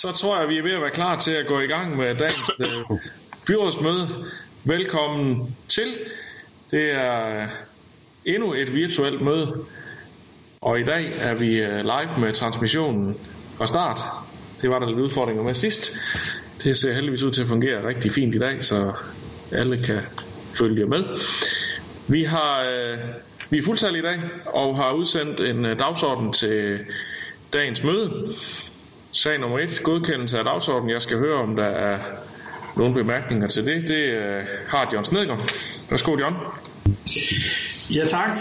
Så tror jeg, vi er ved at være klar til at gå i gang med dagens øh, byrådsmøde. Velkommen til. Det er øh, endnu et virtuelt møde, og i dag er vi øh, live med transmissionen fra start. Det var der lidt udfordringer med sidst. Det ser heldigvis ud til at fungere rigtig fint i dag, så alle kan følge med. Vi har øh, vi er fuldtal i dag og har udsendt en øh, dagsorden til dagens møde. Sag nummer 1, godkendelse af dagsordenen. Jeg skal høre, om der er nogle bemærkninger til det. Det øh, har John Snedgaard. Værsgo, John. Ja, tak.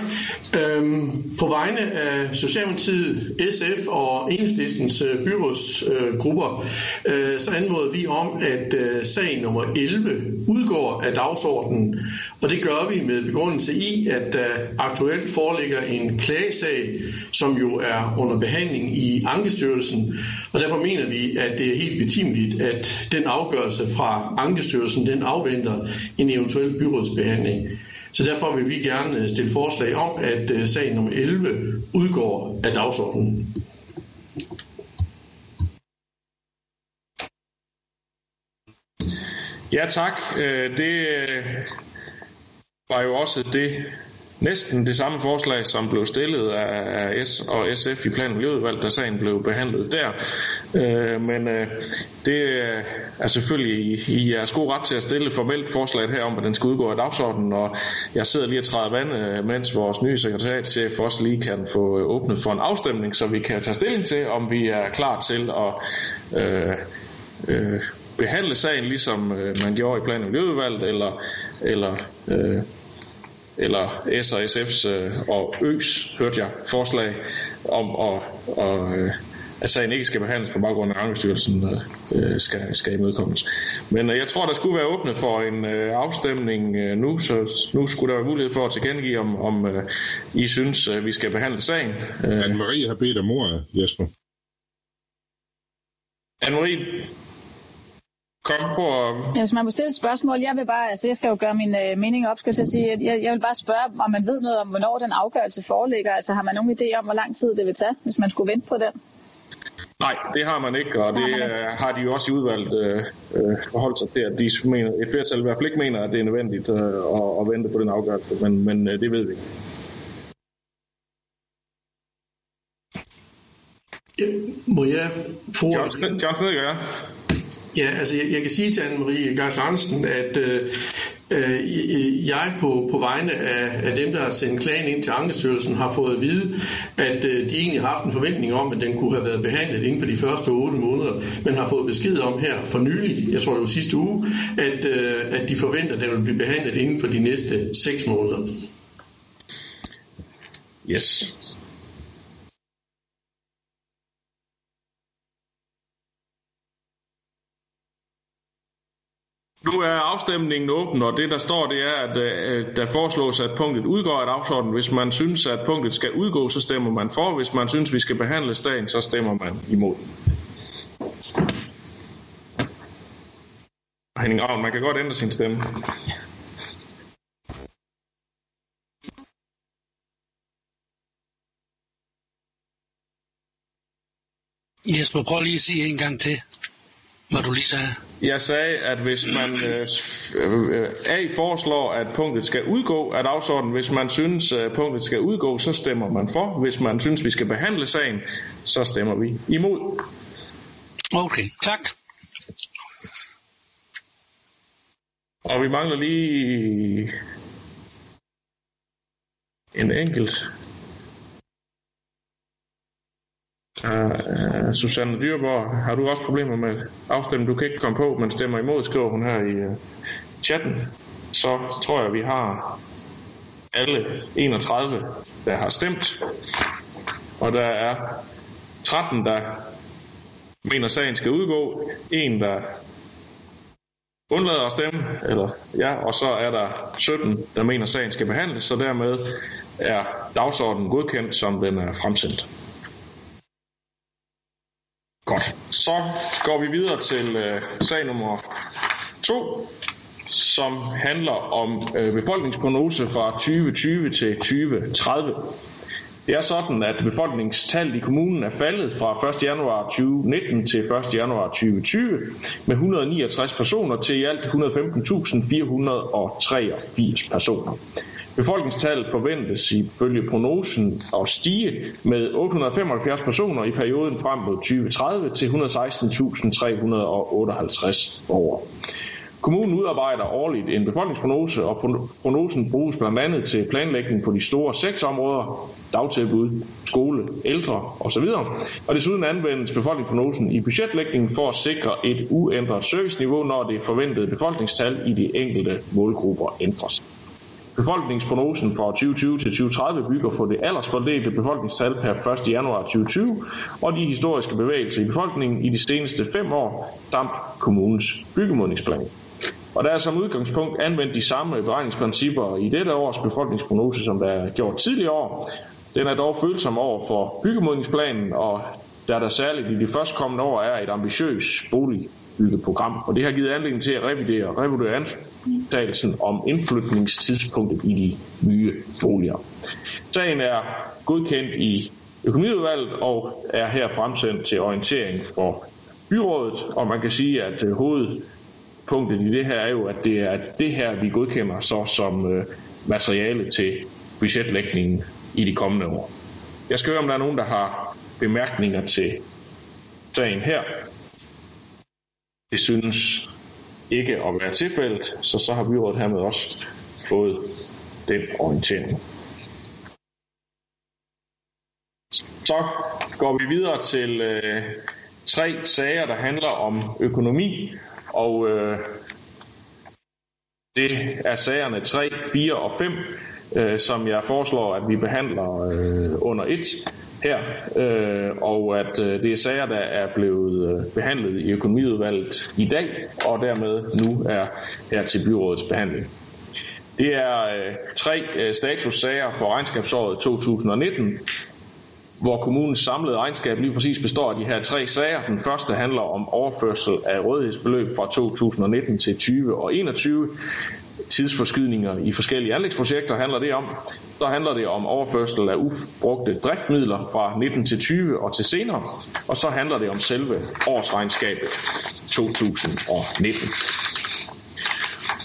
Øhm, på vegne af Socialdemokratiet, SF og Enhedslistens øh, byrådsgrupper, øh, så anmoder vi om, at øh, sag nummer 11 udgår af dagsordenen. Og det gør vi med begrundelse i, at der aktuelt foreligger en klagesag, som jo er under behandling i Ankestyrelsen. Og derfor mener vi, at det er helt betimeligt, at den afgørelse fra Ankestyrelsen, den afventer en eventuel byrådsbehandling. Så derfor vil vi gerne øh, stille forslag om, at øh, sag nummer 11 udgår af dagsordenen. Ja tak. Øh, det var jo også det næsten det samme forslag, som blev stillet af S og SF i plan- og da sagen blev behandlet der. Øh, men øh, det øh, er selvfølgelig i, i jeres gode ret til at stille formelt forslaget her om, at den skal udgå af dagsordenen, og jeg sidder lige og træder vand, øh, mens vores nye sekretariatschef også lige kan få øh, åbnet for en afstemning, så vi kan tage stilling til, om vi er klar til at øh, øh, behandle sagen, ligesom øh, man gjorde i plan- og miljøudvalget, eller, eller øh, eller S og SF's øh, og Øs, hørte jeg, forslag om, at, og, øh, at sagen ikke skal behandles på baggrund af Ankestyrelsen øh, skal, skal imødekommes. Men øh, jeg tror, der skulle være åbnet for en øh, afstemning øh, nu, så nu skulle der være mulighed for at tilkendegive, om, om øh, I synes, øh, vi skal behandle sagen. Øh. Anne-Marie har bedt om ordet, Jesper. Anne-Marie, Kom på. Ja, hvis man må stille et spørgsmål, jeg vil bare, altså jeg skal jo gøre min øh, mening op, skal jeg sige. Jeg, jeg vil bare spørge, om man ved noget om, hvornår den afgørelse foreligger. Altså har man nogen idé om, hvor lang tid det vil tage, hvis man skulle vente på den? Nej, det har man ikke, og det øh, har de jo også i udvalgt øh, øh, forholdt sig til, at de mener, et flertal i hvert fald ikke mener, at det er nødvendigt øh, at, at vente på den afgørelse, men, men øh, det ved vi. Må jeg få... John, John ja. Ja, altså jeg, jeg kan sige til Anne-Marie Gars Larsen, at øh, øh, jeg på, på vegne af, af dem, der har sendt klagen ind til Ankestyrelsen, har fået at vide, at øh, de egentlig har haft en forventning om, at den kunne have været behandlet inden for de første 8 måneder, men har fået besked om her for nylig, jeg tror det var sidste uge, at, øh, at de forventer, at den vil blive behandlet inden for de næste 6 måneder. Yes. Nu er afstemningen åben, og det der står, det er, at øh, der foreslås, at punktet udgår af dagsordenen. Hvis man synes, at punktet skal udgå, så stemmer man for. Hvis man synes, vi skal behandle dagen, så stemmer man imod. Henning Ravn, man kan godt ændre sin stemme. Jesper, prøv lige at sige en gang til hvad du lige sagde. Jeg sagde, at hvis man øh, A foreslår, at punktet skal udgå af dagsordenen, hvis man synes, at punktet skal udgå, så stemmer man for. Hvis man synes, vi skal behandle sagen, så stemmer vi imod. Okay, tak. Og vi mangler lige en enkelt Uh, Susanne Dyrborg, har du også problemer med afstemningen? Du kan ikke komme på, men stemmer imod, skriver hun her i uh, chatten. Så tror jeg, vi har alle 31, der har stemt. Og der er 13, der mener, at sagen skal udgå. En, der undlader at stemme, eller, ja, og så er der 17, der mener, at sagen skal behandles, så dermed er dagsordenen godkendt, som den er fremsendt. Godt. Så går vi videre til øh, sag nummer 2, som handler om øh, befolkningsprognose fra 2020 til 2030. Det er sådan, at befolkningstallet i kommunen er faldet fra 1. januar 2019 til 1. januar 2020 med 169 personer til i alt 115.483 personer. Befolkningstallet forventes ifølge prognosen at stige med 875 personer i perioden frem mod 2030 til 116.358 borgere. Kommunen udarbejder årligt en befolkningsprognose, og prognosen bruges blandt andet til planlægning på de store seks områder, dagtilbud, skole, ældre osv. Og desuden anvendes befolkningsprognosen i budgetlægningen for at sikre et uændret serviceniveau, når det forventede befolkningstal i de enkelte målgrupper ændres. Befolkningsprognosen for 2020 til 2030 bygger på det aldersfordelte befolkningstal per 1. januar 2020 og de historiske bevægelser i befolkningen i de seneste fem år samt kommunens byggemodningsplan. Og der er som udgangspunkt anvendt de samme beregningsprincipper i dette års befolkningsprognose, som der er gjort tidligere år. Den er dog følsom over for byggemodningsplanen, og der der særligt i de førstkommende år er et ambitiøst bolig- boligbyggeprogram. Og det har givet anledning til at revidere og revurdere antagelsen om indflytningstidspunktet i de nye boliger. Sagen er godkendt i økonomiudvalget og er her fremsendt til orientering for byrådet, og man kan sige, at øh, hovedpunktet i det her er jo, at det er det her, vi godkender så som øh, materiale til budgetlægningen i de kommende år. Jeg skal høre, om der er nogen, der har bemærkninger til sagen her. Det synes ikke at være tilfældet, så så har byrådet hermed også fået den orientering. Så går vi videre til øh, tre sager, der handler om økonomi, og øh, det er sagerne 3, 4 og 5, øh, som jeg foreslår, at vi behandler øh, under et her, øh, og at øh, det er sager, der er blevet øh, behandlet i økonomiudvalget i dag, og dermed nu er her til byrådets behandling. Det er øh, tre øh, statussager for regnskabsåret 2019, hvor kommunens samlede regnskab lige præcis består af de her tre sager. Den første handler om overførsel af rådighedsbeløb fra 2019 til 20 og 21. Tidsforskydninger i forskellige anlægsprojekter handler det om. Så handler det om overførsel af ubrugte driftmidler fra 19 til 20 og til senere. Og så handler det om selve årsregnskabet 2019.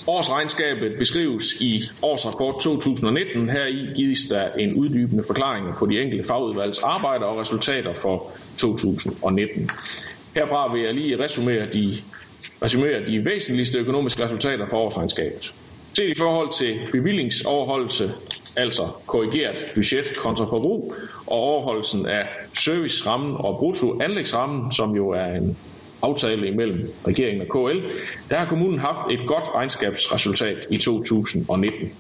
Årsregnskabet beskrives i årsrapport 2019. Her i gives der en uddybende forklaring på de enkelte fagudvalgs arbejder og resultater for 2019. Herfra vil jeg lige resumere de, resumere de væsentligste økonomiske resultater for årsregnskabet. Set i forhold til bevillingsoverholdelse, altså korrigeret budget kontra forbrug, og overholdelsen af servicerammen og brutto anlægsrammen, som jo er en aftale imellem regeringen og KL, der har kommunen haft et godt regnskabsresultat i 2019.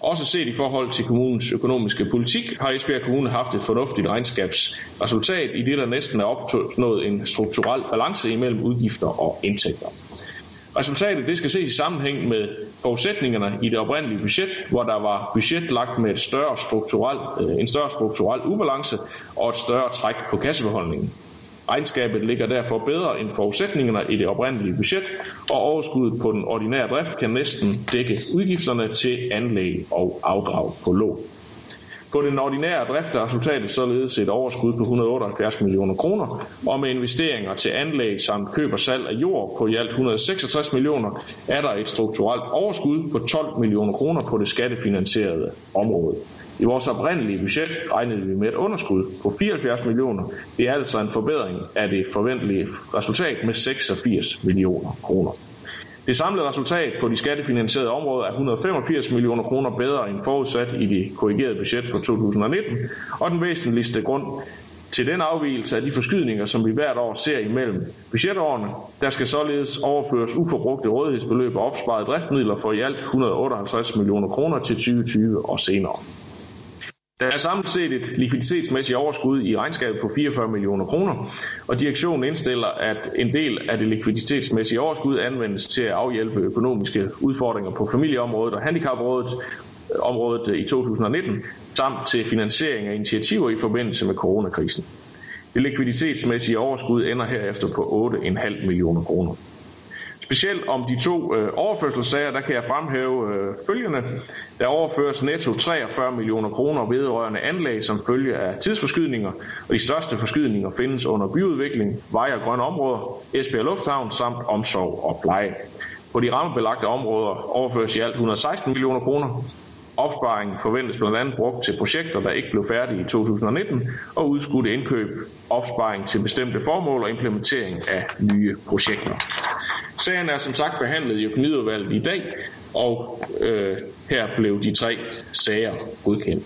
Også set i forhold til kommunens økonomiske politik har Esbjerg Kommune haft et fornuftigt regnskabsresultat i det, der næsten er opnået en strukturel balance imellem udgifter og indtægter. Resultatet det skal ses i sammenhæng med forudsætningerne i det oprindelige budget, hvor der var budgetlagt med et større strukturel, øh, en større strukturel ubalance og et større træk på kassebeholdningen. Regnskabet ligger derfor bedre end forudsætningerne i det oprindelige budget, og overskuddet på den ordinære drift kan næsten dække udgifterne til anlæg og afdrag på lån. På den ordinære drift er resultatet således et overskud på 178 millioner kroner, og med investeringer til anlæg samt køb og salg af jord på i alt 166 millioner, er der et strukturelt overskud på 12 millioner kroner på det skattefinansierede område. I vores oprindelige budget regnede vi med et underskud på 74 millioner. Det er altså en forbedring af det forventelige resultat med 86 millioner kroner. Det samlede resultat på de skattefinansierede områder er 185 millioner kroner bedre end forudsat i det korrigerede budget for 2019, og den væsentligste grund til den afvielse af de forskydninger, som vi hvert år ser imellem budgetårene, der skal således overføres uforbrugte rådighedsbeløb og opsparede driftmidler for i alt 158 millioner kroner til 2020 og senere. Der er samlet set et likviditetsmæssigt overskud i regnskabet på 44 millioner kroner, og direktionen indstiller, at en del af det likviditetsmæssige overskud anvendes til at afhjælpe økonomiske udfordringer på familieområdet og handicapområdet området øh, i 2019, samt til finansiering af initiativer i forbindelse med coronakrisen. Det likviditetsmæssige overskud ender herefter på 8,5 millioner kroner. Specielt om de to øh, overførselssager, der kan jeg fremhæve øh, følgende. Der overføres netto 43 millioner kroner vedrørende anlæg som følge af tidsforskydninger, og de største forskydninger findes under byudvikling, vej og grønne områder, Esbjerg Lufthavn samt omsorg og pleje. På de rammebelagte områder overføres i alt 116 millioner kroner. Opsparingen forventes blandt andet brugt til projekter, der ikke blev færdige i 2019, og udskudte indkøb, opsparing til bestemte formål og implementering af nye projekter. Sagen er som sagt behandlet i økonomiudvalget i dag, og øh, her blev de tre sager godkendt.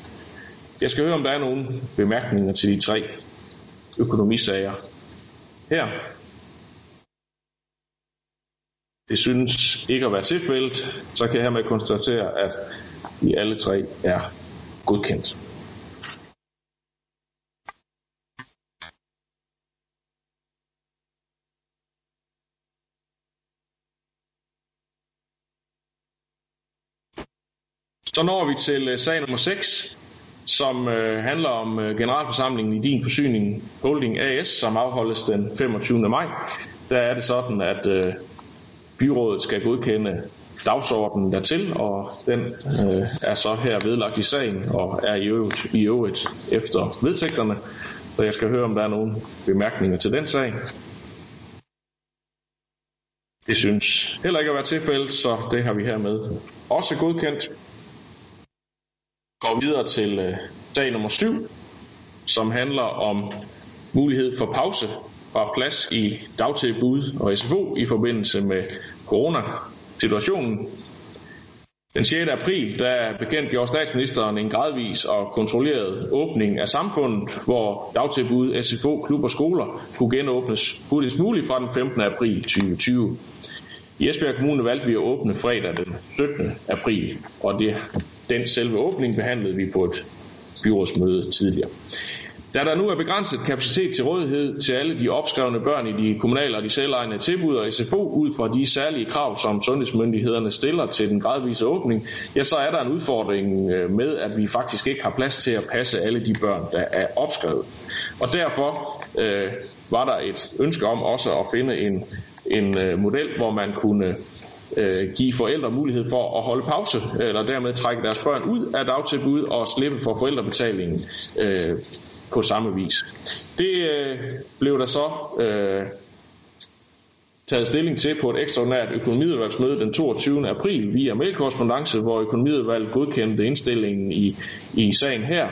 Jeg skal høre, om der er nogle bemærkninger til de tre økonomisager. Her. Det synes ikke at være tilfældet, så kan jeg hermed konstatere, at i alle tre er godkendt. Så når vi til øh, sag nummer 6, som øh, handler om øh, generalforsamlingen i Din Forsyning Holding AS, som afholdes den 25. maj. Der er det sådan, at byrådet skal godkende dagsordenen dertil, og den øh, er så her vedlagt i sagen og er i øvrigt, i øvrigt efter vedtægterne. Så jeg skal høre, om der er nogle bemærkninger til den sag. Det synes heller ikke at være tilfældet, så det har vi hermed også godkendt går videre til øh, sag nummer 7, som handler om mulighed for pause fra plads i dagtilbud og SFO i forbindelse med corona situationen. Den 6. april der bekendtgjorde statsministeren en gradvis og kontrolleret åbning af samfundet, hvor dagtilbud, SFO, klub og skoler kunne genåbnes hurtigst muligt fra den 15. april 2020. I Esbjerg Kommune valgte vi at åbne fredag den 17. april, og det den selve åbning behandlede vi på et byrådsmøde tidligere. Da der nu er begrænset kapacitet til rådighed til alle de opskrevne børn i de kommunale og de selvejende tilbud og SFO ud fra de særlige krav, som sundhedsmyndighederne stiller til den gradvise åbning, ja, så er der en udfordring øh, med, at vi faktisk ikke har plads til at passe alle de børn, der er opskrevet. Og derfor øh, var der et ønske om også at finde en, en øh, model, hvor man kunne øh, give forældre mulighed for at holde pause, eller dermed trække deres børn ud af dagtilbud og slippe for forældrebetalingen øh, på samme vis. Det øh, blev der så øh, taget stilling til på et ekstraordinært økonomiudvalgsmøde den 22. april via mailkorrespondence, hvor økonomiudvalget godkendte indstillingen i, i sagen her,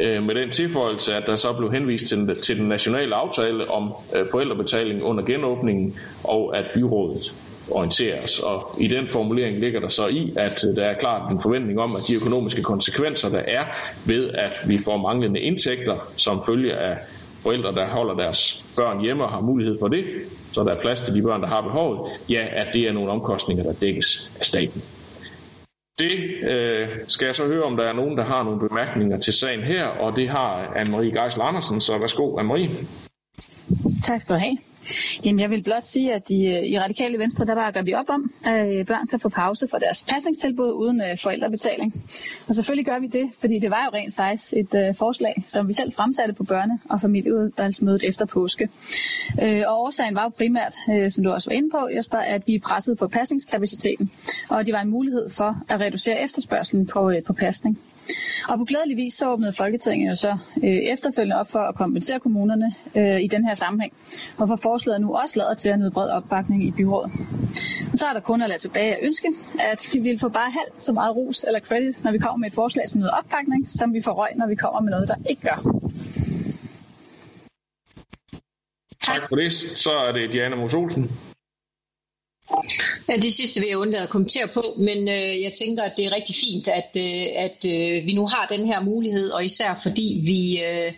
øh, med den tilføjelse, at der så blev henvist til den, til den nationale aftale om øh, forældrebetaling under genåbningen, og at byrådet orienteres. Og i den formulering ligger der så i, at der er klart en forventning om, at de økonomiske konsekvenser, der er ved, at vi får manglende indtægter som følge af forældre, der holder deres børn hjemme og har mulighed for det, så der er plads til de børn, der har behovet, ja, at det er nogle omkostninger, der dækkes af staten. Det øh, skal jeg så høre, om der er nogen, der har nogle bemærkninger til sagen her, og det har Anne-Marie Geisel Andersen, så værsgo Anne-Marie. Tak skal du have. Jamen, jeg vil blot sige, at i, øh, i Radikale Venstre, der bakker vi op om, at øh, børn kan få pause for deres pasningstilbud uden øh, forældrebetaling. Og selvfølgelig gør vi det, fordi det var jo rent faktisk et uh, forslag, som vi selv fremsatte på børne- og familieudvalgsmødet efter påske. Uh, og årsagen var jo primært, uh, som du også var inde på, Jesper, at vi er presset på pasningskapaciteten, og det var en mulighed for at reducere efterspørgselen på, uh, på pasning. Og på glædelig vis så åbnede Folketinget jo så øh, efterfølgende op for at kompensere kommunerne øh, i den her sammenhæng, hvorfor forslaget nu også lader til at nyde bred opbakning i byrådet. Og så er der kun at lade tilbage at ønske, at vi vil få bare halvt så meget ros eller credit, når vi kommer med et forslag som nyder opbakning, som vi får røg, når vi kommer med noget, der ikke gør. Tak for det. Så er det Diana Mos Olsen. Ja, det sidste vil jeg undlade at kommentere på, men øh, jeg tænker, at det er rigtig fint, at, øh, at øh, vi nu har den her mulighed, og især fordi vi, øh,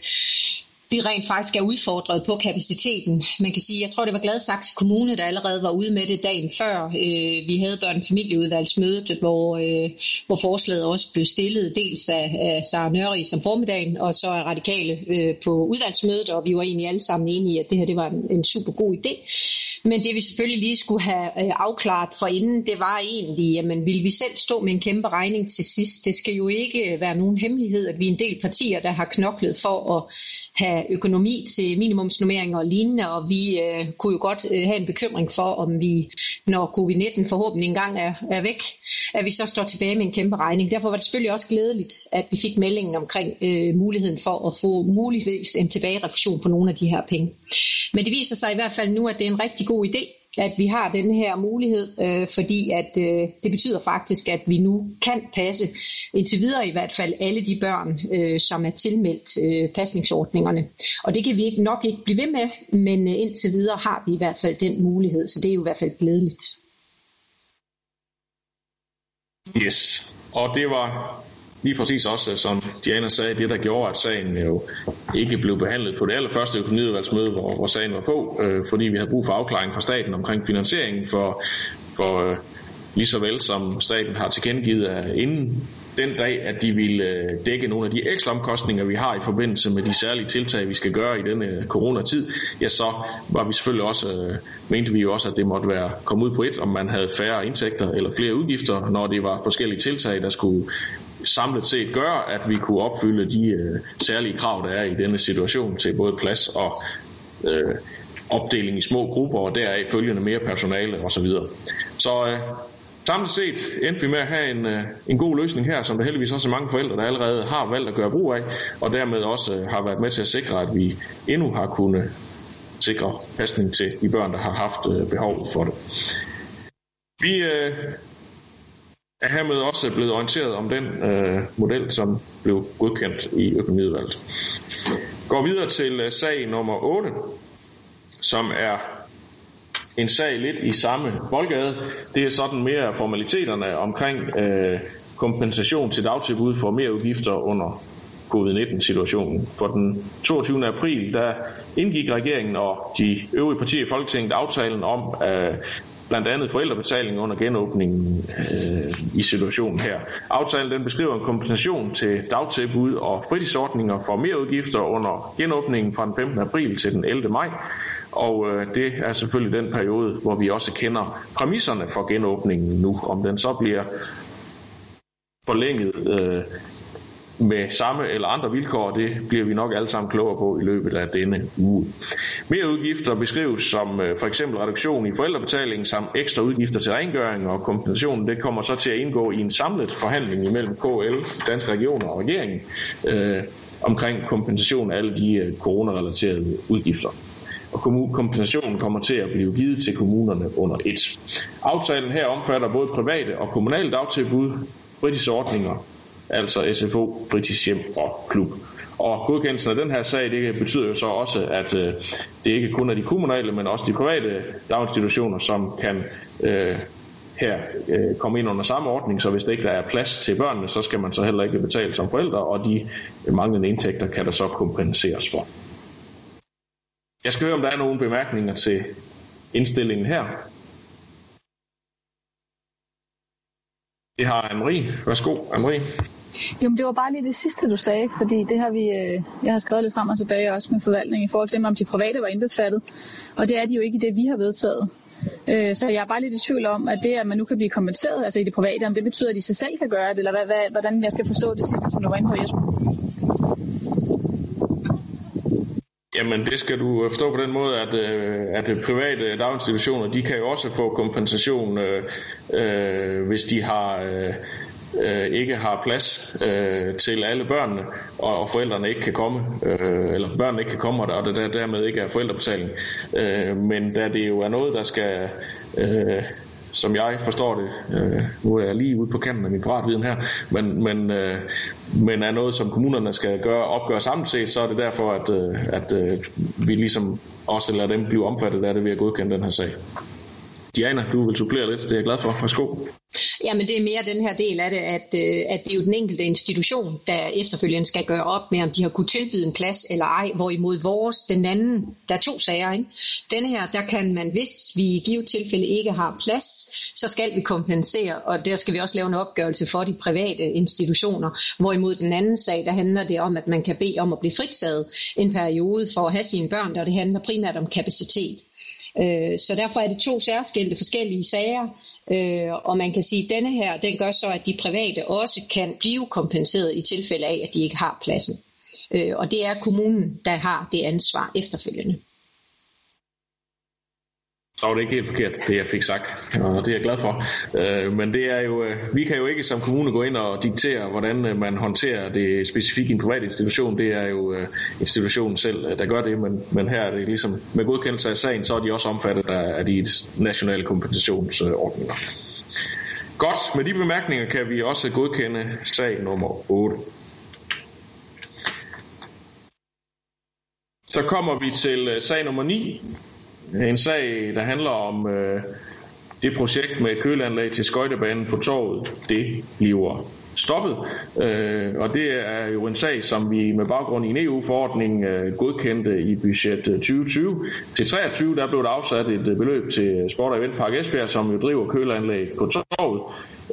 vi rent faktisk er udfordret på kapaciteten. Man kan sige, jeg tror, det var Gladsaxe Kommune, der allerede var ude med det dagen før. Øh, vi havde børn- og familieudvalgsmødet, hvor, øh, hvor forslaget også blev stillet dels af, af Sara Nørri som formiddagen, og så af radikale øh, på udvalgsmødet, og vi var egentlig alle sammen enige i, at det her det var en, en super god idé. Men det vi selvfølgelig lige skulle have øh, afklaret for inden, det var egentlig, jamen vil vi selv stå med en kæmpe regning til sidst? Det skal jo ikke øh, være nogen hemmelighed, at vi er en del partier, der har knoklet for at have økonomi til minimumsnummeringer og lignende, og vi øh, kunne jo godt øh, have en bekymring for, om vi, når covid-19 forhåbentlig engang er, er væk, at vi så står tilbage med en kæmpe regning. Derfor var det selvfølgelig også glædeligt, at vi fik meldingen omkring øh, muligheden for at få muligvis en tilbagerefusion på nogle af de her penge. Men det viser sig i hvert fald nu, at det er en rigtig god idé, at vi har den her mulighed, øh, fordi at øh, det betyder faktisk, at vi nu kan passe indtil videre i hvert fald alle de børn, øh, som er tilmeldt øh, pasningsordningerne. Og det kan vi ikke nok ikke blive ved med, men øh, indtil videre har vi i hvert fald den mulighed, så det er jo i hvert fald glædeligt. Yes, og det var lige præcis også, som Diana sagde, det der gjorde, at sagen jo ikke blev behandlet på det allerførste økonomiudvalgsmøde, hvor, hvor sagen var på, øh, fordi vi havde brug for afklaring fra staten omkring finansieringen for, for øh, lige så vel som staten har tilkendegivet, at inden den dag, at de ville øh, dække nogle af de ekstra omkostninger, vi har i forbindelse med de særlige tiltag, vi skal gøre i denne øh, coronatid, ja, så var vi selvfølgelig også, øh, mente vi jo også, at det måtte være komme ud på et, om man havde færre indtægter eller flere udgifter, når det var forskellige tiltag, der skulle samlet set gør, at vi kunne opfylde de øh, særlige krav, der er i denne situation til både plads og øh, opdeling i små grupper, og deraf følgende mere personale osv. Så, så øh, samlet set endte vi med at have en, øh, en god løsning her, som der heldigvis også er mange forældre, der allerede har valgt at gøre brug af, og dermed også øh, har været med til at sikre, at vi endnu har kunnet sikre pasning til de børn, der har haft øh, behov for det. Vi øh, er hermed også blevet orienteret om den øh, model, som blev godkendt i økonomiudvalget. Går videre til øh, sag nummer 8, som er en sag lidt i samme boldgade. Det er sådan mere formaliteterne omkring øh, kompensation til dagtilbud for mere udgifter under covid-19-situationen. For den 22. april, der indgik regeringen og de øvrige partier i Folketinget aftalen om, at blandt andet forældrebetaling under genåbningen øh, i situationen her. Aftalen den beskriver en kompensation til dagtilbud og fritidsordninger for mere udgifter under genåbningen fra den 15. april til den 11. maj. Og øh, det er selvfølgelig den periode, hvor vi også kender præmisserne for genåbningen nu. Om den så bliver forlænget øh, med samme eller andre vilkår, det bliver vi nok alle sammen klogere på i løbet af denne uge. Mere udgifter beskrives som øh, for eksempel reduktion i forældrebetaling samt ekstra udgifter til rengøring og kompensation. Det kommer så til at indgå i en samlet forhandling imellem KL, Danske Regioner og regeringen øh, omkring kompensation af alle de øh, coronarelaterede udgifter og kompensationen kommer til at blive givet til kommunerne under et. Aftalen her omfatter både private og kommunale dagtilbud, fritidsordninger, altså SFO, fritidshjem og klub. Og godkendelsen af den her sag, det betyder jo så også, at øh, det ikke kun er de kommunale, men også de private daginstitutioner, som kan øh, her øh, komme ind under samme ordning, så hvis der ikke er plads til børnene, så skal man så heller ikke betale som forældre, og de manglende indtægter kan der så kompenseres for. Jeg skal høre, om der er nogle bemærkninger til indstillingen her. Det har Anne-Marie. Værsgo, Anne-Marie. Jo, men det var bare lige det sidste, du sagde, fordi det har vi, øh, jeg har skrevet lidt frem og tilbage også med forvaltningen i forhold til, om de private var indbefattet. Og det er de jo ikke i det, vi har vedtaget. Øh, så jeg er bare lidt i tvivl om, at det, at man nu kan blive kompenseret altså i det private, om det betyder, at de sig selv kan gøre det, eller hvad, hvad, hvordan jeg skal forstå det sidste, som du var inde på, Jesper. Jamen det skal du forstå på den måde, at, øh, at private daginstitutioner, de kan jo også få kompensation, øh, øh, hvis de har... Øh, øh, ikke har plads øh, til alle børnene, og, og forældrene ikke kan komme, øh, eller børnene ikke kan komme, og der, der dermed ikke er forældrebetaling. Øh, men da det jo er noget, der skal øh, som jeg forstår det, øh, nu er jeg lige ude på kanten af min privatviden her, men, men, øh, men er noget, som kommunerne skal gøre, opgøre samlet set, så er det derfor, at, øh, at øh, vi ligesom også lader dem blive omfattet af det ved at godkende den her sag. Diana, du vil supplere lidt, det er jeg glad for. Værsgo. Jamen det er mere den her del af det, at, øh, at det er jo den enkelte institution, der efterfølgende skal gøre op med, om de har kunne tilbyde en plads eller ej, hvorimod vores, den anden, der er to sager, ikke? Denne her, der kan man, hvis vi i givet tilfælde ikke har plads, så skal vi kompensere, og der skal vi også lave en opgørelse for de private institutioner, hvorimod den anden sag, der handler det om, at man kan bede om at blive fritaget en periode for at have sine børn, der det handler primært om kapacitet. Øh, så derfor er det to særskilte forskellige sager, øh, og man kan sige, at denne her, den gør så, at de private også kan blive kompenseret i tilfælde af, at de ikke har pladsen. Øh, og det er kommunen, der har det ansvar efterfølgende. Så var det ikke helt forkert, det jeg fik sagt, og det er jeg glad for. Øh, men det er jo, øh, vi kan jo ikke som kommune gå ind og diktere, hvordan øh, man håndterer det specifikt i en privat institution. Det er jo øh, institutionen selv, der gør det, men, men her er det ligesom, med godkendelse af sagen, så er de også omfattet af de nationale kompensationsordninger. Godt, med de bemærkninger kan vi også godkende sag nummer 8. Så kommer vi til sag nummer 9, en sag, der handler om øh, det projekt med køleanlæg til skøjtebanen på torvet. Det bliver stoppet. Øh, og det er jo en sag, som vi med baggrund i en EU-forordning øh, godkendte i budget øh, 2020. Til 23 der blev der afsat et øh, beløb til Sport Event Park Esbjerg, som jo driver køleanlæg på torvet.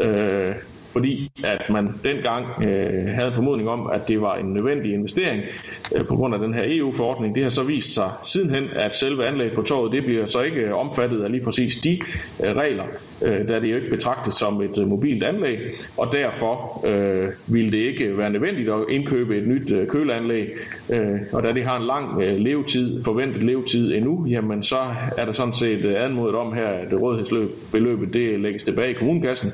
Øh, fordi at man dengang øh, havde en formodning om, at det var en nødvendig investering øh, på grund af den her EU-forordning. Det har så vist sig sidenhen, at selve anlægget på torvet, det bliver så ikke øh, omfattet af lige præcis de øh, regler, øh, da det jo ikke betragtes som et øh, mobilt anlæg, og derfor øh, ville det ikke være nødvendigt at indkøbe et nyt øh, køleanlæg, øh, og da det har en lang øh, levetid, forventet levetid endnu, jamen så er der sådan set øh, anmodet om her, at rådighedsbeløbet det lægges tilbage i kommunekassen,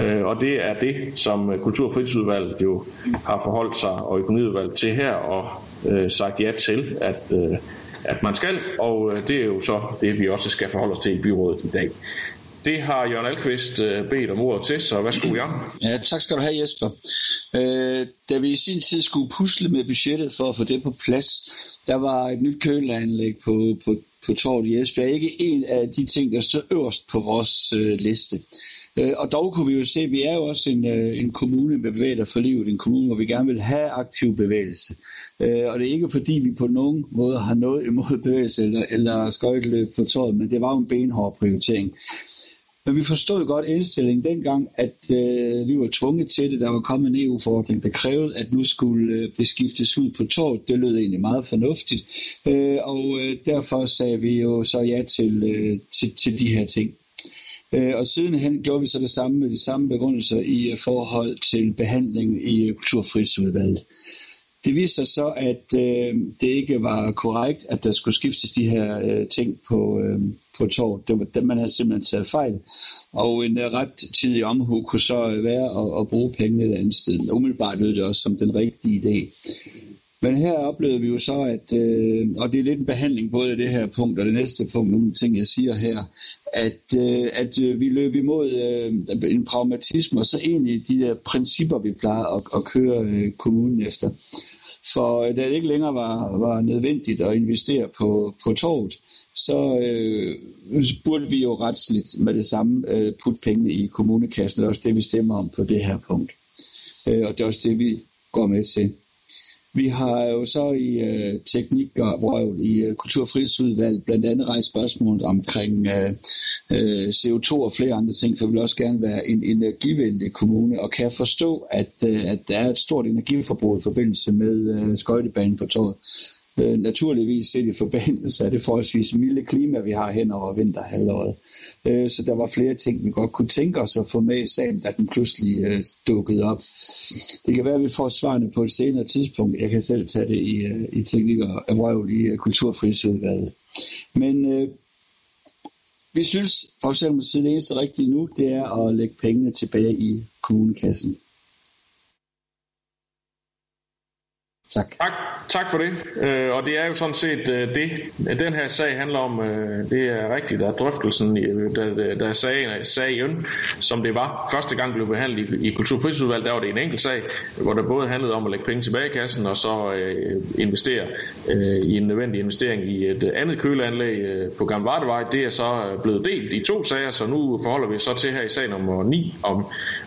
øh, og det er det, som øh, Kultur- og Fritidsudvalget jo har forholdt sig, og økonomiudvalget til her, og øh, sagt ja til, at, øh, at man skal, og øh, det er jo så det, vi også skal forholde os til i byrådet i dag. Det har Jørgen Alkvist øh, bedt om ordet til, så værsgo Jørgen. Ja, tak skal du have Jesper. Øh, da vi i sin tid skulle pusle med budgettet for at få det på plads, der var et nyt køleanlæg på, på, på Torvet i Esbjerg ikke en af de ting, der stod øverst på vores øh, liste. Øh, og dog kunne vi jo se, at vi er jo også en, øh, en kommune med bevægelser for livet, en kommune, hvor vi gerne vil have aktiv bevægelse. Øh, og det er ikke fordi, vi på nogen måde har noget imod bevægelse eller, eller skøjteløb på tåret, men det var jo en benhård prioritering. Men vi forstod godt indstillingen dengang, at øh, vi var tvunget til det. Der var kommet en EU-forordning, der krævede, at nu skulle øh, det skiftes ud på torvet. Det lød egentlig meget fornuftigt. Øh, og øh, derfor sagde vi jo så ja til, øh, til, til de her ting. Øh, og sidenhen gjorde vi så det samme med de samme begrundelser i øh, forhold til behandling i øh, Kulturfrihedsudvalget. Det viste sig så, at øh, det ikke var korrekt, at der skulle skiftes de her øh, ting på, øh, på torv. Det var, det, man havde simpelthen taget fejl. Og en øh, ret tidig omhu kunne så øh, være at, at bruge pengene et andet sted. Umiddelbart lød det også som den rigtige idé. Men her oplevede vi jo så, at, øh, og det er lidt en behandling både af det her punkt og det næste punkt, nogle ting jeg siger her, at, øh, at øh, vi løb imod øh, en pragmatisme, og så egentlig de der principper, vi plejer at, at køre øh, kommunen efter. For øh, da det ikke længere var, var nødvendigt at investere på, på torvet, så øh, burde vi jo retsligt med det samme øh, putte pengene i kommunekassen. Det er også det, vi stemmer om på det her punkt. Øh, og det er også det, vi går med til. Vi har jo så i øh, teknik og vrøvl i øh, kulturfrihedsudvalget blandt andet rejst spørgsmål omkring øh, øh, CO2 og flere andre ting, for vi vil også gerne være en energivenlig kommune, og kan forstå, at, øh, at der er et stort energiforbrug i forbindelse med øh, skøjtebanen på torvet. Øh, naturligvis set i forbindelse af det forholdsvis milde klima, vi har hen over vinterhalvåret. Øh, så der var flere ting, vi godt kunne tænke os at få med i sagen, da den pludselig øh, dukkede op. Det kan være, at vi får svarene på et senere tidspunkt. Jeg kan selv tage det i, øh, i teknik og erhverv i uh, kulturfrihedsudvalget. Men øh, vi synes for eksempel, at det eneste rigtige nu, det er at lægge pengene tilbage i kommunekassen. Tak. tak. Tak for det. Øh, og det er jo sådan set øh, det, den her sag handler om. Øh, det er rigtigt, at drøftelsen, øh, der, der sagen, sagen, som det var første gang blev behandlet i, i der var det en enkelt sag, hvor der både handlede om at lægge penge tilbage i kassen, og så øh, investere øh, i en nødvendig investering i et andet køleanlæg øh, på Gamle Vardevej. Det er så øh, blevet delt i to sager, så nu forholder vi så til her i sag nummer 9 om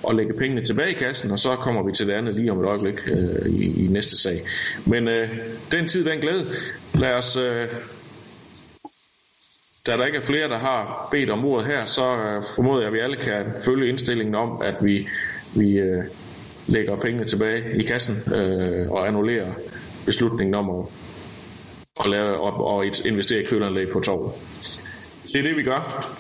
at lægge pengene tilbage i kassen, og så kommer vi til det andet lige om et øjeblik øh, i, i næste sag. Men øh, den tid, den glæde. Lad os... Øh, da der ikke er flere, der har bedt om ordet her, så øh, formoder jeg, at vi alle kan følge indstillingen om, at vi, vi øh, lægger pengene tilbage i kassen øh, og annullerer beslutningen om at, at lave op og investere i køleranlæg på torvet. Det er det, vi gør.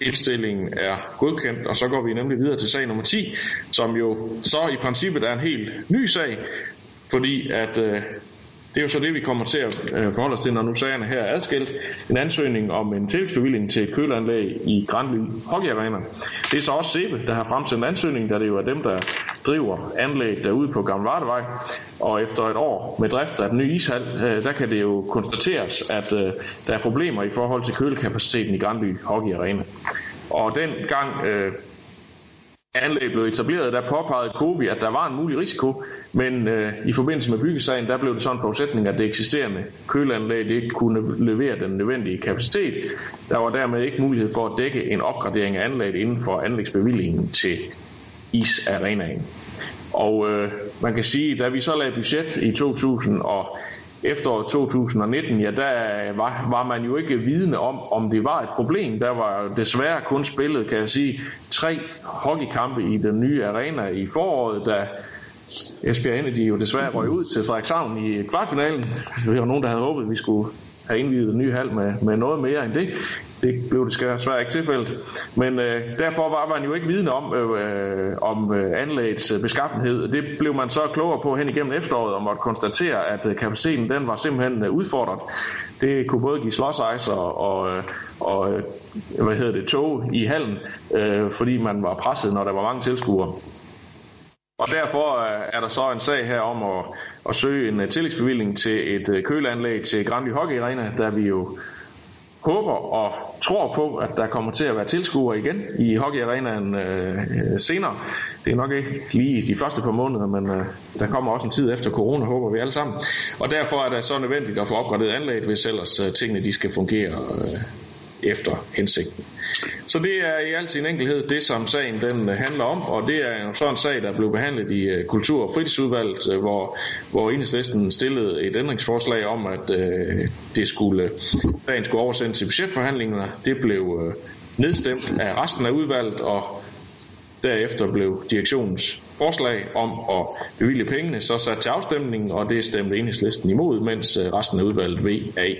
Indstillingen er godkendt, og så går vi nemlig videre til sag nummer 10, som jo så i princippet er en helt ny sag, fordi at øh, det er jo så det, vi kommer til at øh, forholde os til, når nu sagerne her er adskilt. En ansøgning om en tillægsbevilling til et køleanlæg i Grandly Hockey Arena. Det er så også SEBE, der har fremsendt en ansøgning, da det jo er dem, der driver anlæg derude på Gamle Vardevej. Og efter et år med drift af den nye ishal, øh, der kan det jo konstateres, at øh, der er problemer i forhold til kølekapaciteten i Grandly Hockey Arena. Og den gang øh, anlæg blev etableret, der påpegede Kobi, at der var en mulig risiko, men øh, i forbindelse med byggesagen, der blev det sådan en forudsætning, at det eksisterende køleanlæg det ikke kunne levere den nødvendige kapacitet. Der var dermed ikke mulighed for at dække en opgradering af anlægget inden for anlægsbevillingen til isarenaen. Og øh, man kan sige, da vi så lagde budget i 2000 og efteråret 2019, ja, der øh, var, var man jo ikke vidne om, om det var et problem. Der var desværre kun spillet, kan jeg sige, tre hockeykampe i den nye arena i foråret, da Esbjerg Energy jo desværre røg ud til Frederikshavn i kvartfinalen. Vi var nogen, der havde håbet, at vi skulle have indvidet en ny hal med, med noget mere end det. Det blev det svært ikke tilfældet. Men øh, derfor var man jo ikke vidne om, øh, øh, om øh, anlægets øh, beskaffenhed. Det blev man så klogere på hen igennem efteråret og måtte konstatere, at øh, kapaciteten den var simpelthen øh, udfordret. Det kunne både give slåsejser og, og, øh, og hvad hedder det, tog i hallen, øh, fordi man var presset, når der var mange tilskuere. Og derfor er der så en sag her om at, at søge en tillægsbevilling til et køleanlæg til Grandi Hockey Arena, der vi jo håber og tror på, at der kommer til at være tilskuere igen i hockeyarenaen øh, senere. Det er nok ikke lige de første par måneder, men øh, der kommer også en tid efter corona, håber vi alle sammen. Og derfor er det så nødvendigt at få opgraderet anlægget, hvis ellers øh, tingene de skal fungere øh, efter hensigten. Så det er i al sin enkelhed det, som sagen den øh, handler om, og det er så en sag, der blev behandlet i øh, Kultur- og Fritidsudvalget, øh, hvor, hvor enhedslisten stillede et ændringsforslag om, at øh, det skulle, sagen skulle oversendes til budgetforhandlingerne. Det blev øh, nedstemt af resten af udvalget, og derefter blev direktionens forslag om at bevilge pengene så sat til afstemning, og det stemte enhedslisten imod, mens resten af udvalget V, A,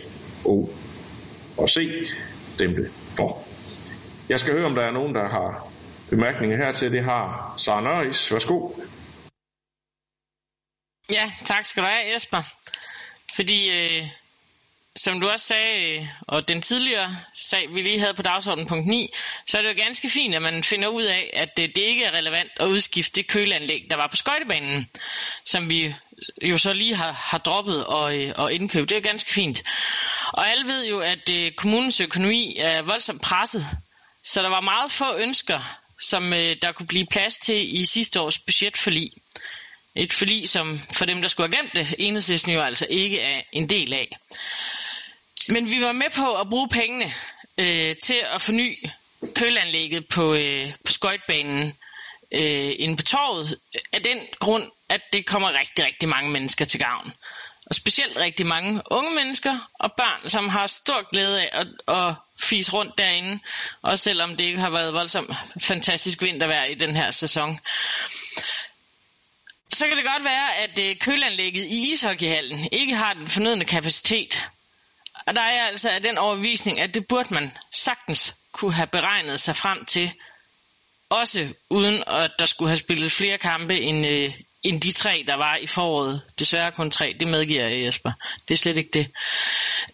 O og C stemte for. Jeg skal høre, om der er nogen, der har bemærkninger hertil. Det har Sara Nørris. Værsgo. Ja, tak skal du have, Jesper. Fordi, øh, som du også sagde, øh, og den tidligere sag, vi lige havde på dagsordenen punkt 9, så er det jo ganske fint, at man finder ud af, at det, det ikke er relevant at udskifte det køleanlæg, der var på skøjtebanen, som vi jo så lige har, har droppet og, øh, og indkøbt. Det er ganske fint. Og alle ved jo, at øh, kommunens økonomi er voldsomt presset så der var meget få ønsker, som øh, der kunne blive plads til i sidste års budgetforlig. Et forlig, som for dem, der skulle have glemt det, enhedslisten jo altså ikke er en del af. Men vi var med på at bruge pengene øh, til at forny kølanlægget på, øh, på skøjtbanen øh, inde på torvet, af den grund, at det kommer rigtig, rigtig mange mennesker til gavn og specielt rigtig mange unge mennesker og børn, som har stor glæde af at, at fise rundt derinde, også selvom det ikke har været voldsomt fantastisk vintervejr i den her sæson. Så kan det godt være, at øh, køleanlægget i ishockeyhallen ikke har den fornødne kapacitet. Og der er jeg altså af den overvisning, at det burde man sagtens kunne have beregnet sig frem til, også uden at der skulle have spillet flere kampe end, øh, end de tre, der var i foråret. Desværre kun tre, det medgiver jeg, Jesper. Det er slet ikke det.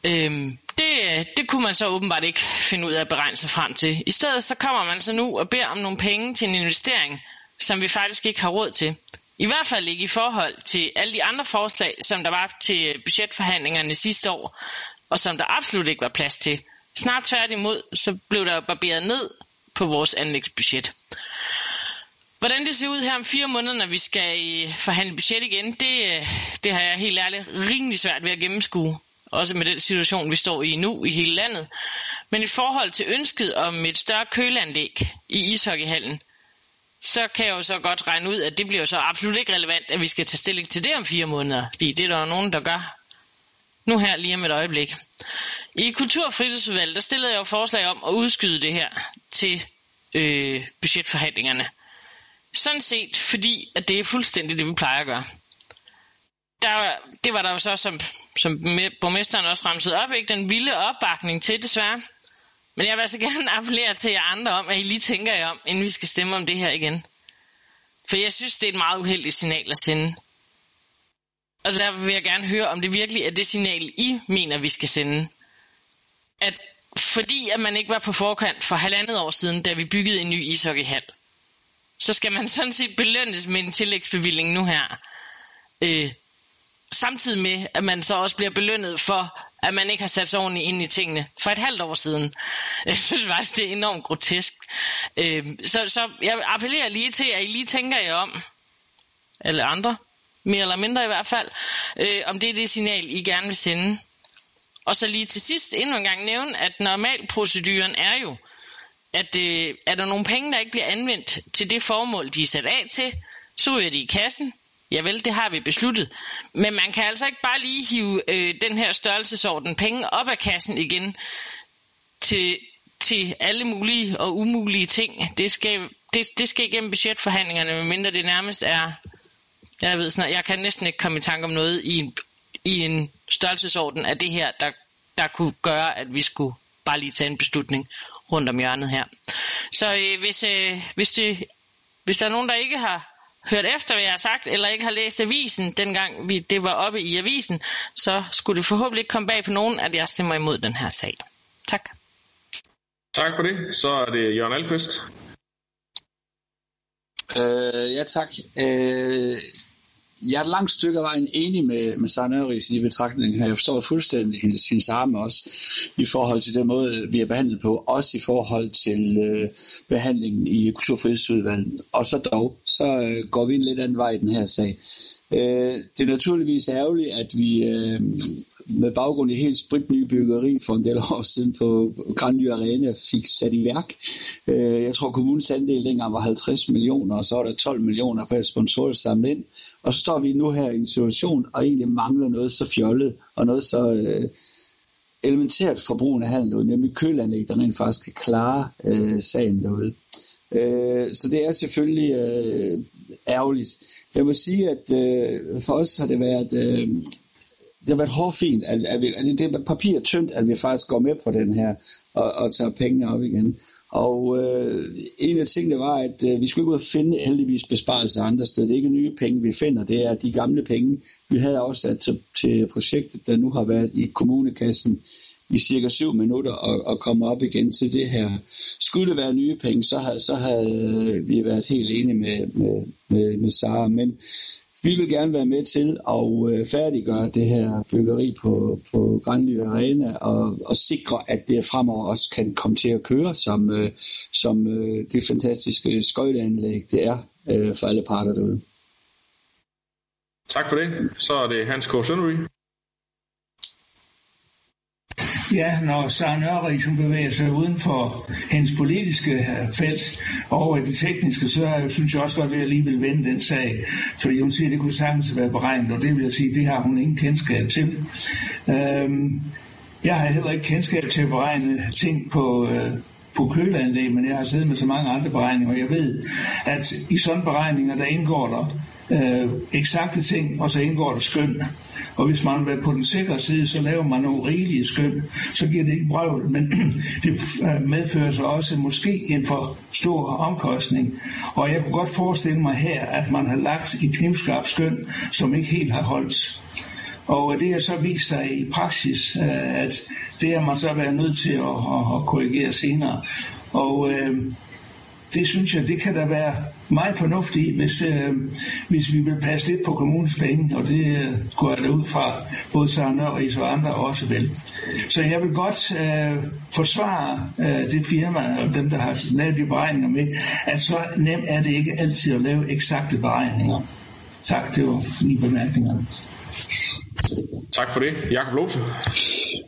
Øhm, det, det kunne man så åbenbart ikke finde ud af at beregne sig frem til. I stedet så kommer man så nu og beder om nogle penge til en investering, som vi faktisk ikke har råd til. I hvert fald ikke i forhold til alle de andre forslag, som der var til budgetforhandlingerne sidste år, og som der absolut ikke var plads til. Snart tværtimod, så blev der barberet ned på vores anlægsbudget. Hvordan det ser ud her om fire måneder, når vi skal øh, forhandle budget igen, det, øh, det har jeg helt ærligt rimelig svært ved at gennemskue. Også med den situation, vi står i nu i hele landet. Men i forhold til ønsket om et større køleanlæg i ishockeyhallen, så kan jeg jo så godt regne ud, at det bliver så absolut ikke relevant, at vi skal tage stilling til det om fire måneder. Fordi det er der jo nogen, der gør nu her lige om et øjeblik. I Kultur- og Fritidsudvalget, der stillede jeg jo forslag om at udskyde det her til øh, budgetforhandlingerne. Sådan set, fordi at det er fuldstændig det, vi plejer at gøre. Der, det var der jo så, som, som borgmesteren også ramsede op, ikke? den vilde opbakning til desværre. Men jeg vil altså gerne appellere til jer andre om, at I lige tænker jer om, inden vi skal stemme om det her igen. For jeg synes, det er et meget uheldigt signal at sende. Og derfor vil jeg gerne høre, om det virkelig er det signal, I mener, vi skal sende. At fordi at man ikke var på forkant for halvandet år siden, da vi byggede en ny ishockeyhal, så skal man sådan set belønnes med en tillægsbevilling nu her. Øh, samtidig med, at man så også bliver belønnet for, at man ikke har sat sig ordentligt ind i tingene for et halvt år siden. Jeg synes faktisk, det er enormt grotesk. Øh, så, så jeg appellerer lige til, at I lige tænker jer om, eller andre, mere eller mindre i hvert fald, øh, om det er det signal, I gerne vil sende. Og så lige til sidst endnu en gang nævne, at normalproceduren er jo, at øh, er der nogle penge, der ikke bliver anvendt til det formål, de er sat af til, så ryger de i kassen. Ja vel, det har vi besluttet. Men man kan altså ikke bare lige hive øh, den her størrelsesorden penge op af kassen igen til, til alle mulige og umulige ting. Det skal, det, det skal igennem budgetforhandlingerne, medmindre det nærmest er... Jeg ved snart, jeg kan næsten ikke komme i tanke om noget i en, i en størrelsesorden af det her, der, der kunne gøre, at vi skulle bare lige tage en beslutning rundt om hjørnet her. Så øh, hvis, øh, hvis, det, hvis der er nogen, der ikke har hørt efter, hvad jeg har sagt, eller ikke har læst avisen, dengang vi, det var oppe i avisen, så skulle det forhåbentlig ikke komme bag på nogen, at jeg stemmer imod den her sag. Tak. Tak for det. Så er det Jørgen Alkvist. Øh, ja, tak. Øh, jeg er et langt stykke af vejen enig med, med Sarah i betragtningen her. Jeg forstår fuldstændig hendes, hendes arme også i forhold til den måde, vi er behandlet på, også i forhold til øh, behandlingen i Kulturfrihedsudvalget. Og så dog, så øh, går vi en lidt anden vej i den her sag. Øh, det er naturligvis ærgerligt, at vi øh, med baggrund i helt spritny byggeri for en del år siden på Grandly Arena fik sat i værk. Øh, jeg tror kommunens andel dengang var 50 millioner, og så var der 12 millioner på sponsorer samlet ind. Og så står vi nu her i en situation, og egentlig mangler noget så fjollet, og noget så øh, elementært for brugen af handel, nemlig kølanlæg, der rent faktisk kan klare øh, sagen derude. Øh, så det er selvfølgelig øh, ærgerligt. Jeg må sige, at øh, for os har det været, øh, det har været hårdfint, at, at, vi, at det er papir tyndt, at vi faktisk går med på den her og, og tager pengene op igen. Og øh, en af tingene var, at øh, vi skulle ikke ud og finde heldigvis besparelser andre steder. Det er ikke nye penge, vi finder. Det er de gamle penge, vi havde afsat til, til projektet, der nu har været i kommunekassen i cirka 7 minutter og, og komme op igen til det her. Skulle det være nye penge, så havde, så havde øh, vi været helt enige med, med, med, med Sara. Men vi vil gerne være med til at øh, færdiggøre det her byggeri på, på Grandly Arena og, og sikre, at det fremover også kan komme til at køre som, øh, som øh, det fantastiske skøjteanlæg, det er for alle parter derude. Tak for det. Så er det Hans K. Sønderby. Ja, når Søren Ørrig hun bevæger sig uden for hendes politiske øh, felt over det tekniske, så synes jeg også godt, at jeg lige vil vende den sag. Fordi hun siger, at det kunne sagtens være beregnet, og det vil jeg sige, det har hun ingen kendskab til. Øhm, jeg har heller ikke kendskab til at beregne ting på, øh, på køleanlæg, men jeg har siddet med så mange andre beregninger, og jeg ved, at i sådan beregninger, der indgår der øh, eksakte ting, og så indgår der skøn. Og hvis man vil på den sikre side, så laver man nogle rigelige skøn, så giver det ikke brøvl, men det øh, medfører så også måske en for stor omkostning. Og jeg kunne godt forestille mig her, at man har lagt i knivskarp skøn, som ikke helt har holdt. Og det har så vist sig i praksis, øh, at det har man så været nødt til at, at korrigere senere. Og øh, det synes jeg, det kan da være meget i hvis, øh, hvis vi vil passe lidt på kommunens penge, og det øh, går jeg da ud fra både Sander og andre også vel. Så jeg vil godt øh, forsvare øh, det firma og dem, der har lavet de beregninger med, at så nemt er det ikke altid at lave eksakte beregninger. Tak, det var mine bemærkninger. Tak for det. Jakob Lose.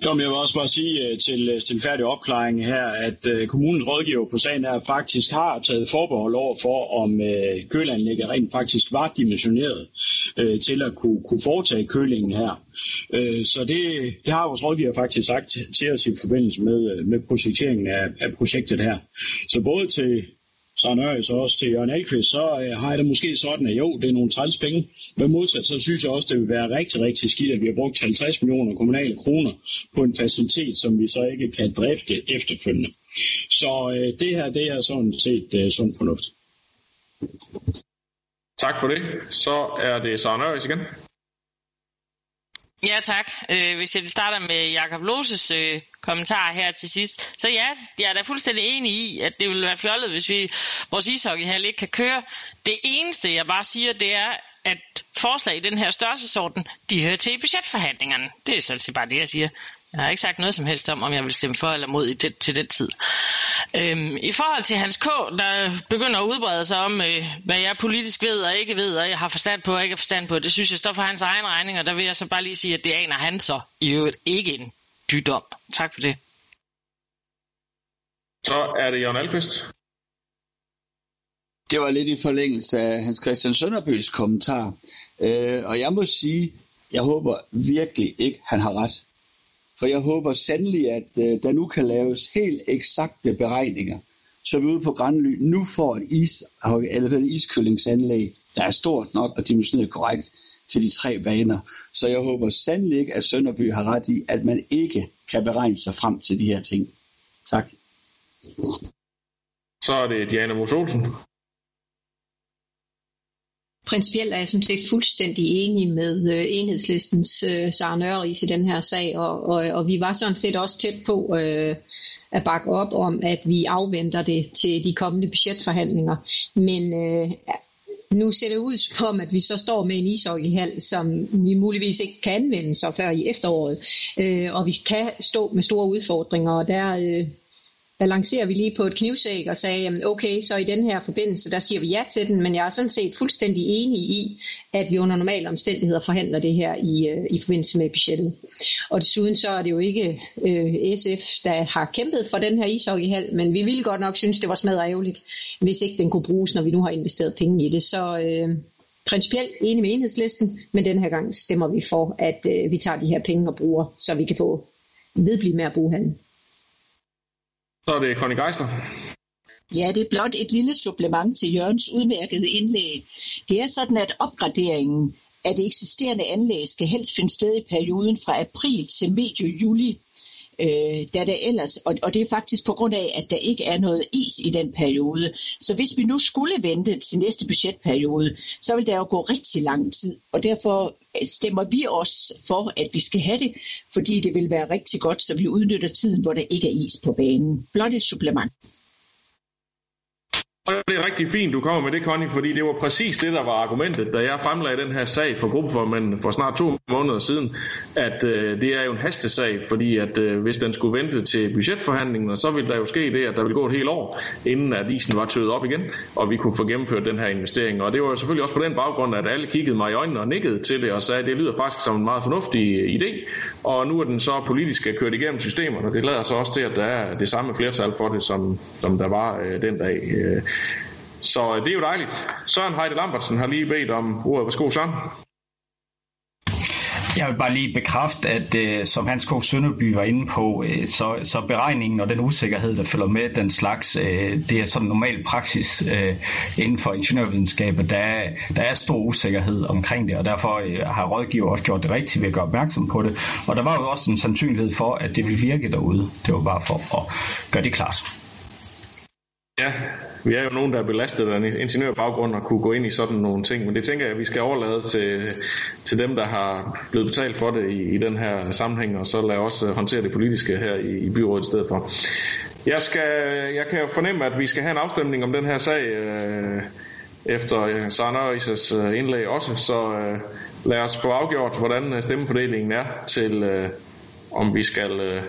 Jo, jeg vil også bare sige øh, til, øh, til færdig opklaring her, at øh, kommunens rådgiver på sagen her faktisk har taget forbehold over for, om uh, kølanlægget rent faktisk var dimensioneret til at kunne, kunne foretage kølingen her. Så det, det har vores rådgiver faktisk sagt til os i forbindelse med, med projekteringen af, af projektet her. Så både til så og også til Jørgen Alkvist, så øh, har jeg det måske sådan, at jo, det er nogle træls penge. Men modsat, så synes jeg også, det vil være rigtig, rigtig skidt, at vi har brugt 50 millioner kommunale kroner på en facilitet, som vi så ikke kan drifte efterfølgende. Så øh, det her, det er sådan set øh, sund fornuft. Tak for det. Så er det Sara Nøjes igen. Ja, tak. Øh, hvis jeg starter med Jakob Loses øh, kommentar her til sidst. Så ja, jeg er da fuldstændig enig i, at det ville være fjollet, hvis vi vores ishockeyhal ikke kan køre. Det eneste, jeg bare siger, det er, at forslag i den her størrelsesorden, de hører til i budgetforhandlingerne. Det er sådan bare det, jeg siger. Jeg har ikke sagt noget som helst om, om jeg vil stemme for eller mod i det, til den tid. Øhm, I forhold til Hans K., der begynder at udbrede sig om, øh, hvad jeg politisk ved og ikke ved, og jeg har forstand på og ikke har forstand på, det synes jeg står for hans egen regning, og der vil jeg så bare lige sige, at det aner han så i øvrigt ikke en dydom. Tak for det. Så er det Jørgen Alpest. Det var lidt i forlængelse af Hans Christian Sønderbøs kommentar. Øh, og jeg må sige, jeg håber virkelig ikke, han har ret. For jeg håber sandelig, at øh, der nu kan laves helt eksakte beregninger, så vi ude på Grandly nu får et, is, øh, eller et iskølingsanlæg, der er stort nok og dimensioneret korrekt til de tre baner. Så jeg håber sandelig ikke, at Sønderby har ret i, at man ikke kan beregne sig frem til de her ting. Tak. Så er det Diana Mos Olsen. Principielt er jeg sådan set fuldstændig enig med øh, enhedslistens øh, Sara Nørris i den her sag, og, og, og vi var sådan set også tæt på øh, at bakke op om, at vi afventer det til de kommende budgetforhandlinger. Men øh, nu ser det ud som, at vi så står med en ishockeyhal, som vi muligvis ikke kan anvende så før i efteråret. Øh, og vi kan stå med store udfordringer, og der øh, balancerer vi lige på et knivsæk og sagde, jamen okay, så i den her forbindelse, der siger vi ja til den, men jeg er sådan set fuldstændig enig i, at vi under normale omstændigheder forhandler det her i, øh, i forbindelse med budgettet. Og desuden så er det jo ikke øh, SF, der har kæmpet for den her ishockeyhal, men vi ville godt nok synes, det var smadret ærgerligt, hvis ikke den kunne bruges, når vi nu har investeret penge i det. Så øh, principielt enig med enhedslisten, men den her gang stemmer vi for, at øh, vi tager de her penge og bruger, så vi kan få vedblive med at bruge handlen. Så er det Connie Geisler. Ja, det er blot et lille supplement til Jørgens udmærkede indlæg. Det er sådan, at opgraderingen af det eksisterende anlæg skal helst finde sted i perioden fra april til medio juli øh, da der ellers, og, og det er faktisk på grund af, at der ikke er noget is i den periode. Så hvis vi nu skulle vente til næste budgetperiode, så vil der jo gå rigtig lang tid, og derfor øh, stemmer vi også for, at vi skal have det, fordi det vil være rigtig godt, så vi udnytter tiden, hvor der ikke er is på banen. Blot et supplement. Og det er rigtig fint, du kommer med det, Connie, fordi det var præcis det, der var argumentet, da jeg fremlagde den her sag for gruppeformanden for snart to måneder siden, at øh, det er jo en hastesag, fordi at øh, hvis den skulle vente til budgetforhandlingen, så ville der jo ske det, at der ville gå et helt år, inden at isen var tøet op igen, og vi kunne få gennemført den her investering. Og det var jo selvfølgelig også på den baggrund, at alle kiggede mig i øjnene og nikkede til det og sagde, at det lyder faktisk som en meget fornuftig øh, idé, og nu er den så politisk kørt igennem systemerne, og det lader så også til, at der er det samme flertal for det, som, som der var øh, den dag. Øh, så det er jo dejligt. Søren Heide Lambertsen har lige bedt om ordet. Værsgo, Søren. Jeg vil bare lige bekræfte, at uh, som Hans K. Sønderby var inde på, uh, så, så beregningen og den usikkerhed, der følger med den slags, uh, det er sådan normal praksis inden for ingeniørvidenskabet. Der er, der er stor usikkerhed omkring det, og derfor har rådgiver også gjort det rigtigt ved at gøre opmærksom på det. Og der var jo også en sandsynlighed for, at det ville virke derude. Det var bare for at gøre det klart. Ja, vi er jo nogen, der er belastet af en ingeniørbaggrund og kunne gå ind i sådan nogle ting, men det tænker jeg, at vi skal overlade til, til dem, der har blevet betalt for det i, i den her sammenhæng, og så lad os øh, håndtere det politiske her i, i byrådet i stedet for. Jeg, skal, jeg kan jo fornemme, at vi skal have en afstemning om den her sag øh, efter Søren Sarah øh, indlæg også, så øh, lad os få afgjort, hvordan stemmefordelingen er til, øh, om vi skal... Øh,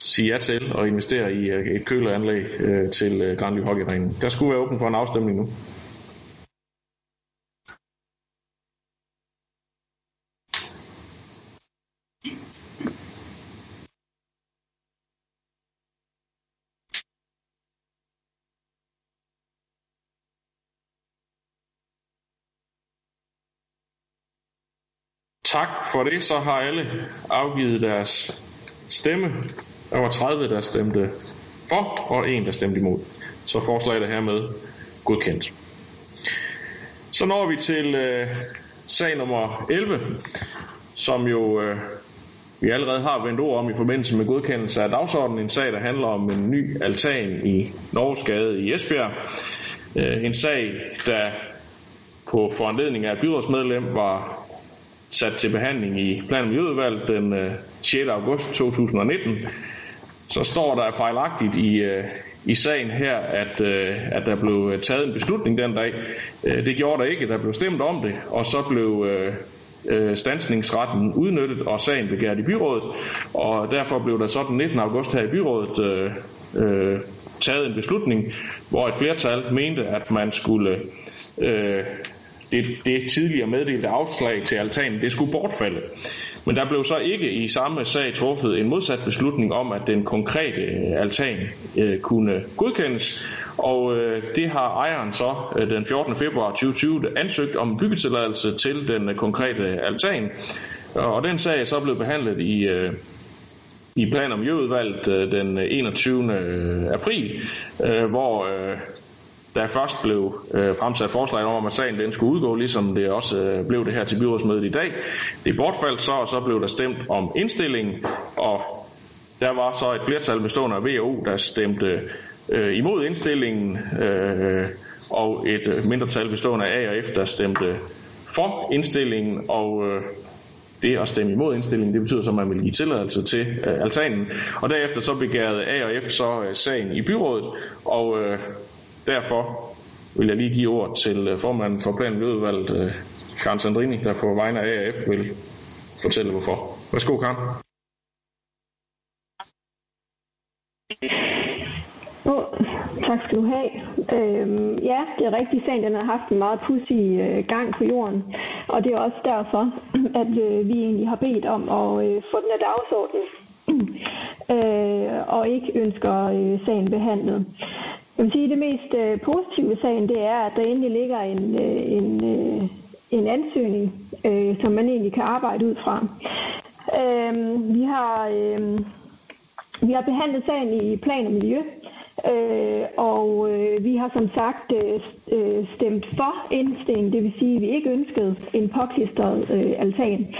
sige ja til at investere i øh, et køleanlæg øh, til øh, Grandly Hockeyringen. Der skulle være åben for en afstemning nu. Tak for det. Så har alle afgivet deres stemme. Der var 30, der stemte for, og en, der stemte imod. Så forslaget er hermed godkendt. Så når vi til øh, sag nummer 11, som jo øh, vi allerede har vendt ord om i forbindelse med godkendelse af dagsordenen. En sag, der handler om en ny altan i Norgesgade i Esbjerg. Øh, en sag, der på foranledning af et byrådsmedlem var sat til behandling i plan- og den øh, 6. august 2019, så står der fejlagtigt i, øh, i sagen her, at, øh, at der blev øh, taget en beslutning den dag. Det gjorde der ikke, der blev stemt om det, og så blev stansningsretten udnyttet, og sagen begært i byrådet, og derfor blev der så den 19. august her i byrådet øh, øh, taget en beslutning, hvor et flertal mente, at man skulle øh, det, det tidligere meddelte afslag til altanen, det skulle bortfalde. Men der blev så ikke i samme sag truffet en modsat beslutning om, at den konkrete øh, altan øh, kunne godkendes, og øh, det har ejeren så øh, den 14. februar 2020 ansøgt om byggetilladelse til den øh, konkrete altan, og den sag er så blevet behandlet i, øh, i plan- og miljøudvalget øh, den øh, 21. April, hvor der først blev øh, fremsat forslag om, at sagen den skulle udgå, ligesom det også øh, blev det her til byrådsmødet i dag. Det bortfaldt så, og så blev der stemt om indstillingen, og der var så et flertal bestående af VO, der stemte øh, imod indstillingen, øh, og et øh, mindretal bestående af A og F, der stemte for indstillingen, og øh, det at stemme imod indstillingen, det betyder så, at man vil give tilladelse til øh, altanen. Og derefter så begærede A og F så øh, sagen i byrådet, og øh, derfor vil jeg lige give ord til øh, formanden for planen udvalget, øh, Karen Sandrini, der på vegne af A/F vil fortælle hvorfor. Værsgo, Karen. Oh, tak skal du have. Øhm, ja, det er rigtigt. Sagen den har haft en meget pudsig øh, gang på jorden, og det er også derfor, at øh, vi egentlig har bedt om at øh, få den af dagsordenen, øh, og ikke ønsker øh, sagen behandlet. Jeg vil sige, at det mest øh, positive ved sagen, det er, at der endelig ligger en, øh, en, øh, en ansøgning, øh, som man egentlig kan arbejde ud fra. Øh, vi har... Øh, vi har behandlet sagen i plan og miljø, Øh, og øh, vi har som sagt øh, øh stemt for indstillingen, det vil sige, at vi ikke ønskede en påklistret øh, altan.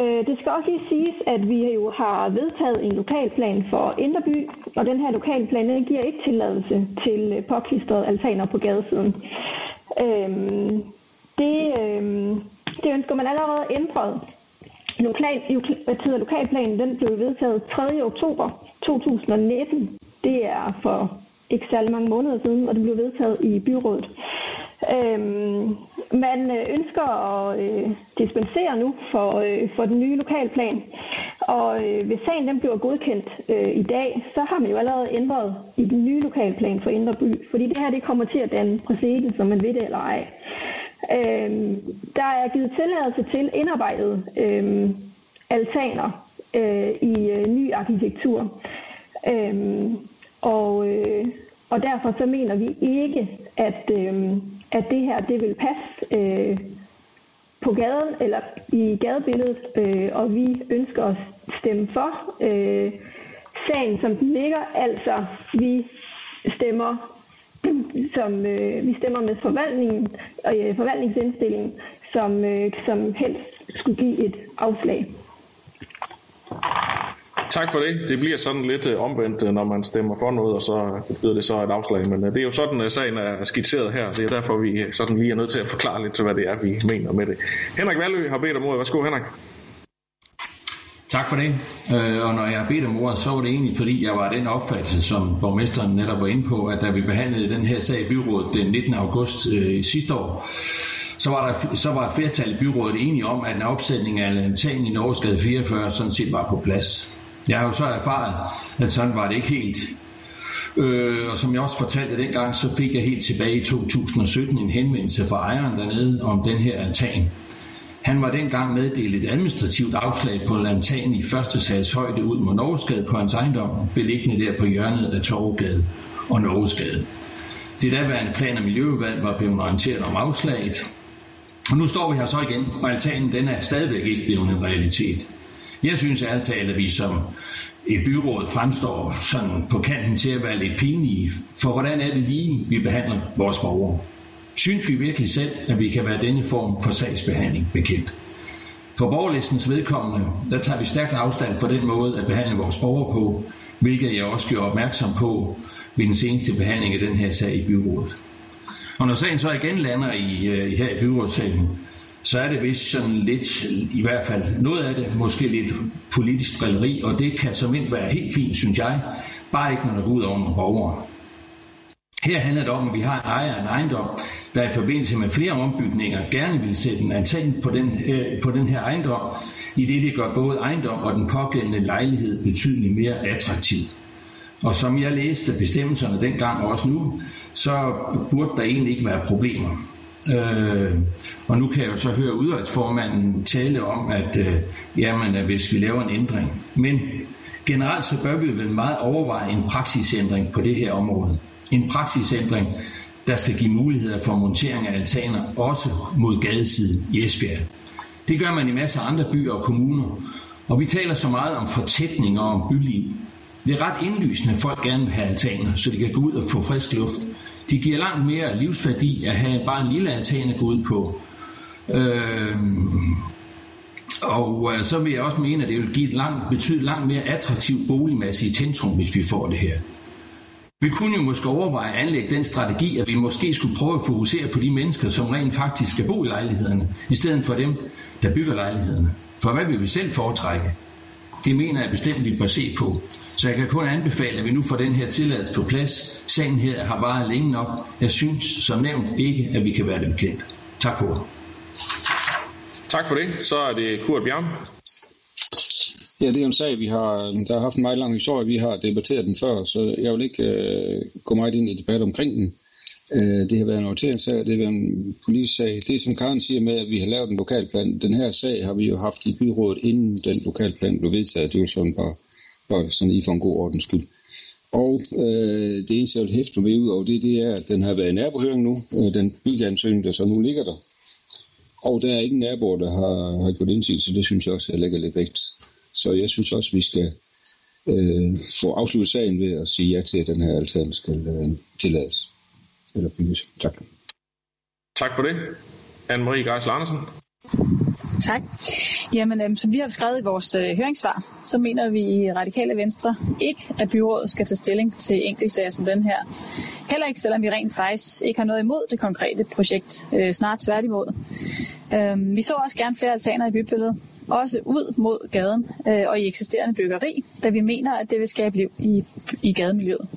Øh, det skal også lige siges, at vi jo har vedtaget en lokalplan for Inderby, og den her lokalplan den giver ikke tilladelse til øh, påklistrede altaner på gadesiden. Øh, det, øh, det ønsker man allerede ændret. Lokal, øh, lokalplanen den blev vedtaget 3. oktober 2019 det er for ikke særlig mange måneder siden, og det blev vedtaget i byrådet. Øhm, man øh, ønsker at øh, dispensere nu for, øh, for den nye lokalplan, og øh, hvis sagen den bliver godkendt øh, i dag, så har man jo allerede ændret i den nye lokalplan for Indre By, fordi det her det kommer til at danne præcedens, som man ved det eller ej. Øhm, der er givet tilladelse til indarbejdet øh, altaner øh, i øh, ny arkitektur. Øhm, og, øh, og derfor så mener vi ikke, at, øh, at det her det vil passe øh, på gaden eller i gadebilledet, øh, og vi ønsker at stemme for øh, sagen, som den ligger. Altså, vi stemmer som øh, vi stemmer med forvaltningen og øh, forvaltningsindstillingen, som, øh, som helst skulle give et afslag. Tak for det. Det bliver sådan lidt øh, omvendt, øh, når man stemmer for noget, og så øh, betyder det så et afslag. Men øh, det er jo sådan, at sagen er skitseret her. Det er derfor, vi sådan lige er nødt til at forklare lidt til, hvad det er, vi mener med det. Henrik Valø har bedt om ordet. Værsgo, Henrik. Tak for det. Og når jeg har bedt om ordet, så var det egentlig, fordi jeg var den opfattelse, som borgmesteren netop var inde på, at da vi behandlede den her sag i byrådet den 19. august øh, sidste år, så var, der, så var et flertal i byrådet enige om, at en opsætning af altan i Norgesgade 44 sådan set var på plads. Jeg har jo så erfaret, at sådan var det ikke helt. Øh, og som jeg også fortalte dengang, så fik jeg helt tilbage i 2017 en henvendelse fra ejeren dernede om den her altan. Han var dengang meddelt et administrativt afslag på en altan i første sals højde ud mod Norgesgade på hans ejendom, beliggende der på hjørnet af Torvegade og Norgesgade. Det daværende plan- og miljøudvalg var blevet orienteret om afslaget. Og nu står vi her så igen, og altanen den er stadigvæk ikke blevet en realitet. Jeg synes ærligt at vi som et byråd fremstår sådan på kanten til at være lidt pinlige, for hvordan er det lige, vi behandler vores borgere? Synes vi virkelig selv, at vi kan være denne form for sagsbehandling bekendt? For borgerlistens vedkommende, der tager vi stærkt afstand for den måde at behandle vores borgere på, hvilket jeg også gjorde opmærksom på ved den seneste behandling af den her sag i byrådet. Og når sagen så igen lander i, øh, her i byrådssalen, så er det vist sådan lidt, i hvert fald noget af det, måske lidt politisk drilleri, og det kan som være helt fint, synes jeg, bare ikke når det går ud over nogle borgere. Her handler det om, at vi har en ejer af en ejendom, der i forbindelse med flere ombygninger gerne vil sætte en antenne på den, øh, på den her ejendom, i det det gør både ejendom og den pågældende lejlighed betydeligt mere attraktiv. Og som jeg læste bestemmelserne dengang og også nu, så burde der egentlig ikke være problemer. Øh, og nu kan jeg jo så høre udvalgsformanden tale om, at øh, jamen, at hvis vi laver en ændring. Men generelt så bør vi vel meget overveje en praksisændring på det her område. En praksisændring, der skal give muligheder for montering af altaner, også mod gadesiden i Esbjerg. Det gør man i masser af andre byer og kommuner. Og vi taler så meget om fortætning og om byliv. Det er ret indlysende, at folk gerne vil have altaner, så de kan gå ud og få frisk luft. De giver langt mere livsværdi at have bare en lille antenne gå ud på. Øh, og øh, så vil jeg også mene, at det vil give et langt, betyde langt mere attraktiv boligmasse i centrum, hvis vi får det her. Vi kunne jo måske overveje at anlægge den strategi, at vi måske skulle prøve at fokusere på de mennesker, som rent faktisk skal bo i lejlighederne, i stedet for dem, der bygger lejlighederne. For hvad vil vi selv foretrække? Det mener jeg bestemt, vi bør se på. Så jeg kan kun anbefale, at vi nu får den her tilladelse på plads. Sagen her har varet længe nok. Jeg synes som nævnt ikke, at vi kan være det bekendt. Tak for det. Tak for det. Så er det Kurt Bjørn. Ja, det er en sag, vi har, der har haft en meget lang historie. Vi har debatteret den før, så jeg vil ikke øh, gå meget ind i debat omkring den. Øh, det har været en orienteringssag, det har været en politisk. Det som Karen siger med, at vi har lavet en lokalplan, den her sag har vi jo haft i byrådet, inden den lokalplan blev vedtaget. Det var sådan bare, bare sådan lige for en god ordens skyld. Og øh, det eneste, jeg vil hæfte med ud over det, det er, at den har været i nabohøring nu, øh, den byggeansøgning, der så nu ligger der. Og der er ingen naboer, der har, har gjort indsigelse, så det synes jeg også, jeg lægger lidt vægt. Så jeg synes også, vi skal øh, få afsluttet sagen ved at sige ja til, at den her altan skal øh, tillades eller bygges. Tak. Tak for det. Anne-Marie Geisler Andersen. Tak. Jamen, øhm, som vi har skrevet i vores øh, høringssvar, så mener vi i Radikale Venstre ikke, at byrådet skal tage stilling til enkeltsager som den her. Heller ikke, selvom vi rent faktisk ikke har noget imod det konkrete projekt. Øh, snart tværtimod. Øhm, vi så også gerne flere altaner i bybilledet, også ud mod gaden øh, og i eksisterende byggeri, da vi mener, at det vil skabe liv i, i gademiljøet.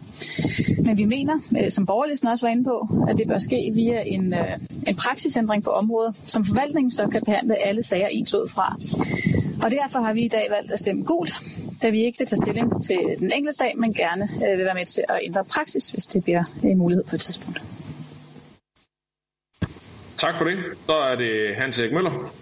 Men vi mener, øh, som borgerlisten også var inde på, at det bør ske via en, øh, en praksisændring på området, som forvaltningen så kan behandle alle sager ens ud fra. Og derfor har vi i dag valgt at stemme gult, da vi ikke vil tage stilling til den enkelte sag, men gerne øh, vil være med til at ændre praksis, hvis det bliver en mulighed på et tidspunkt. Tak for det. Så er det Hans Erik Møller.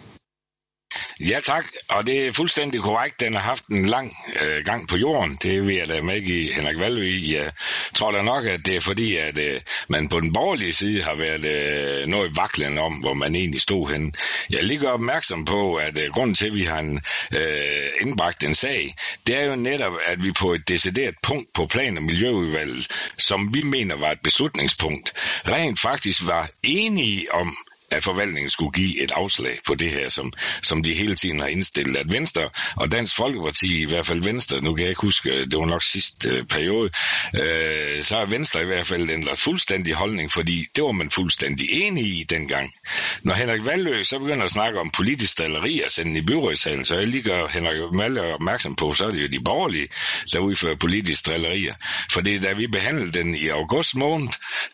Ja tak, og det er fuldstændig korrekt. Den har haft en lang øh, gang på jorden. Det vil jeg da med i Henrik Valby. Jeg tror da nok, at det er fordi, at øh, man på den borgerlige side har været øh, noget vaklende om, hvor man egentlig stod henne. Jeg lige gør opmærksom på, at øh, grunden til, at vi har en, øh, indbragt en sag, det er jo netop, at vi på et decideret punkt på plan- og miljøudvalget, som vi mener var et beslutningspunkt, rent faktisk var enige om, at forvaltningen skulle give et afslag på det her, som, som de hele tiden har indstillet. At Venstre og Dansk Folkeparti, i hvert fald Venstre, nu kan jeg ikke huske, øh, det var nok sidste øh, periode, øh, så har Venstre i hvert fald ændret fuldstændig holdning, fordi det var man fuldstændig enig i dengang. Når Henrik Valø så begynder at snakke om politisk stilleri og sende i byrådssalen, så jeg lige gør Henrik Valø opmærksom på, så er det jo de borgerlige, der udfører politisk drillerier. For det da vi behandlede den i august måned,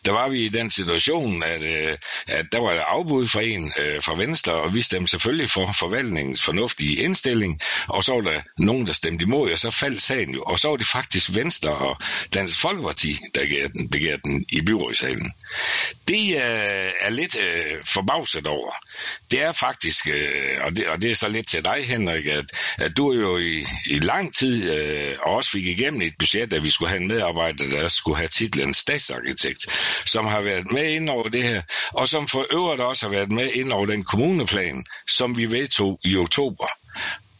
der var vi i den situation, at, øh, at der var af afbud fra en øh, fra Venstre, og vi stemte selvfølgelig for forvaltningens fornuftige indstilling, og så var der nogen, der stemte imod, og så faldt sagen jo. Og så var det faktisk Venstre og Dansk Folkeparti, der begærte den, begærte den i byrådssalen. Det øh, er lidt øh, forbavset over. Det er faktisk, øh, og, det, og det er så lidt til dig, Henrik, at, at du jo i, i lang tid øh, også fik igennem et budget, at vi skulle have en medarbejder, der skulle have titlen statsarkitekt, som har været med ind over det her, og som for øvrigt også har været med ind over den kommuneplan, som vi vedtog i oktober.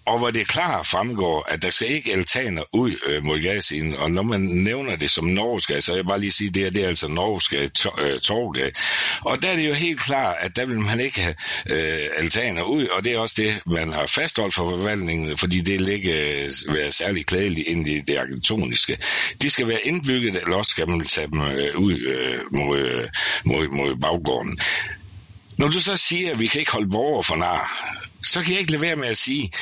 Og hvor det klart fremgår, at der skal ikke altaner ud øh, mod gasen, og når man nævner det som norsk, så vil jeg bare lige sige, at det, her, det er altså norsk øh, Og der er det jo helt klart, at der vil man ikke have øh, altaner ud, og det er også det, man har fastholdt for forvaltningen, fordi det ligger øh, være særlig klædeligt ind i det arkitektoniske. De skal være indbygget, eller også skal man tage dem øh, ud øh, mod, øh, mod, mod baggården. Når du så siger, at vi kan ikke holde borgere for nar, så kan jeg ikke lade være med at sige,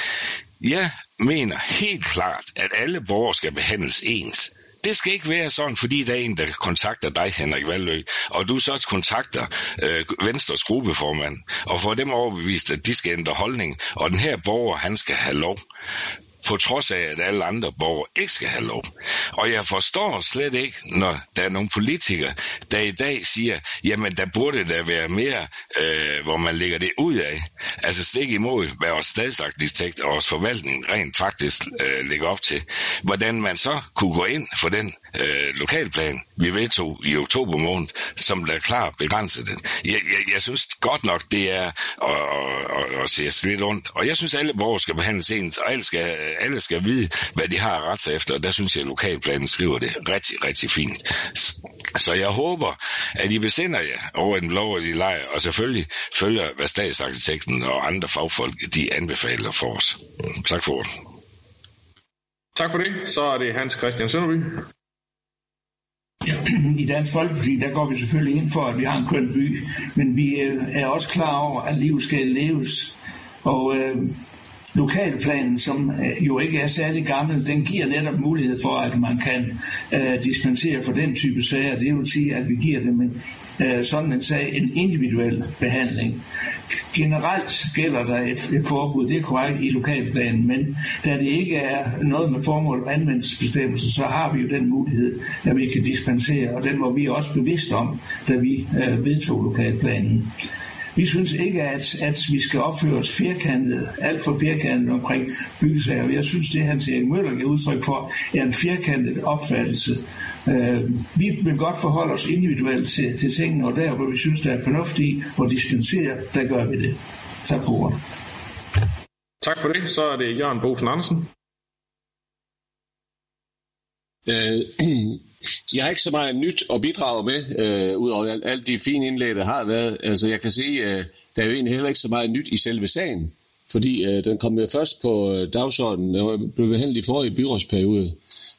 jeg mener helt klart, at alle borgere skal behandles ens. Det skal ikke være sådan, fordi der er en, der kontakter dig, Henrik Valø, og du så kontakter øh, Venstres gruppeformand, og får dem overbevist, at de skal ændre holdning, og den her borger, han skal have lov på trods af, at alle andre borgere ikke skal have lov. Og jeg forstår slet ikke, når der er nogle politikere, der i dag siger, jamen der burde der være mere, øh, hvor man lægger det ud af. Altså stik imod, hvad vores statsarkitekt og vores forvaltning rent faktisk øh, lægger op til. Hvordan man så kunne gå ind for den øh, lokalplan, vi vedtog i oktober måned, som der klar begrænset det. Jeg, jeg, jeg synes godt nok, det er at, at, at se lidt rundt. Og jeg synes, alle borgere skal behandles ens, og alle skal, alle skal vide, hvad de har ret efter. Og der synes jeg, at lokalplanen skriver det rigtig, rigtig fint. Så jeg håber, at I besinder jer over den lovlige lejr, og selvfølgelig følger, hvad statsarkitekten og andre fagfolk de anbefaler for os. Tak for ordet. Tak for det. Så er det Hans Christian Sønderby. I Dansk Folkeparti, der går vi selvfølgelig ind for, at vi har en køn by, men vi øh, er også klar over, at livet skal leves. Og øh, lokalplanen, som øh, jo ikke er særlig gammel, den giver netop mulighed for, at man kan øh, dispensere for den type sager. Det vil sige, at vi giver dem en, øh, sådan en sag en individuel behandling. Generelt gælder der et, et forbud, det er korrekt i lokalplanen, men da det ikke er noget med formål og anvendelsesbestemmelse, så har vi jo den mulighed, at vi kan dispensere, og den var vi også bevidst om, da vi øh, vedtog lokalplanen. Vi synes ikke, at, at vi skal opføre os firkantet, alt for firkantet omkring byggesager. Jeg synes, det Hans Erik Møller giver udtryk for, er en firkantet opfattelse. Øh, vi vil godt forholde os individuelt til, til tingene, og der, hvor vi synes, der er fornuftigt at dispensere, der gør vi det. Tak for ordet. Tak for det. Så er det Jørgen Bosen Andersen. Øh, jeg har ikke så meget nyt at bidrage med, øh, udover alt, alt de fine indlæg, der har været. Altså, jeg kan sige, øh, der er jo egentlig heller ikke så meget nyt i selve sagen, fordi øh, den kom jo først på øh, dagsordenen, den blev behandlet i forrige byrådsperiode,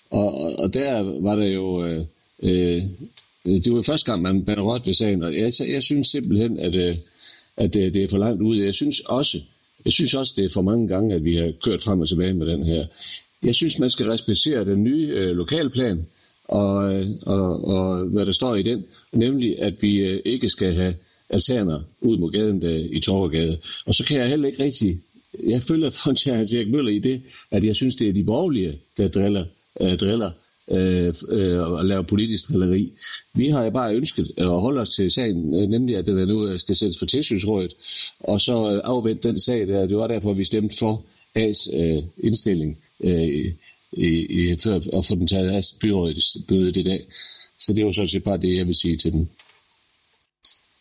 og, og, og der var der jo... Øh, øh, det var første gang, man man rørte ved sagen, og jeg, jeg synes simpelthen, at, øh, at det, det er for langt ud. Jeg synes også, jeg synes også, det er for mange gange, at vi har kørt frem og tilbage med den her. Jeg synes, man skal respektere den nye øh, lokalplan, og, øh, og, og hvad der står i den, nemlig at vi øh, ikke skal have altaner ud mod gaden der, i Torgade. Og så kan jeg heller ikke rigtig, jeg følger for Hans Erik Møller i det, at jeg synes, det er de borgerlige, der driller, øh, driller øh, øh, og laver politisk drilleri. Vi har jo bare ønsket at holde os til sagen, øh, nemlig at den nu øh, skal sættes for tilsynsrådet, og så øh, afvente den sag der. Det var derfor, vi stemte for A's øh, indstilling øh, i, i, før at få den taget af byrådet i dag. Så det var sådan set bare det, jeg vil sige til den.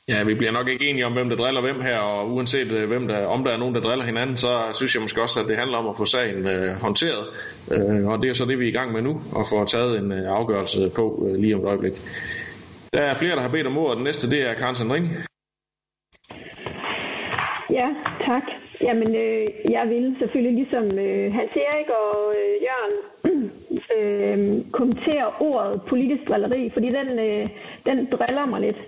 Ja, vi bliver nok ikke enige om, hvem der driller hvem her, og uanset øh, hvem der, om der er nogen, der driller hinanden, så synes jeg måske også, at det handler om at få sagen øh, håndteret. Øh, og det er så det, vi er i gang med nu, og få taget en øh, afgørelse på øh, lige om et øjeblik. Der er flere, der har bedt om ordet. Den næste, det er Karen Sandring. Ja, tak. Jamen, øh, jeg vil selvfølgelig ligesom øh, Hans Erik og øh, Jørgen øh, kommentere ordet politisk drilleri, fordi den, øh, den driller mig lidt.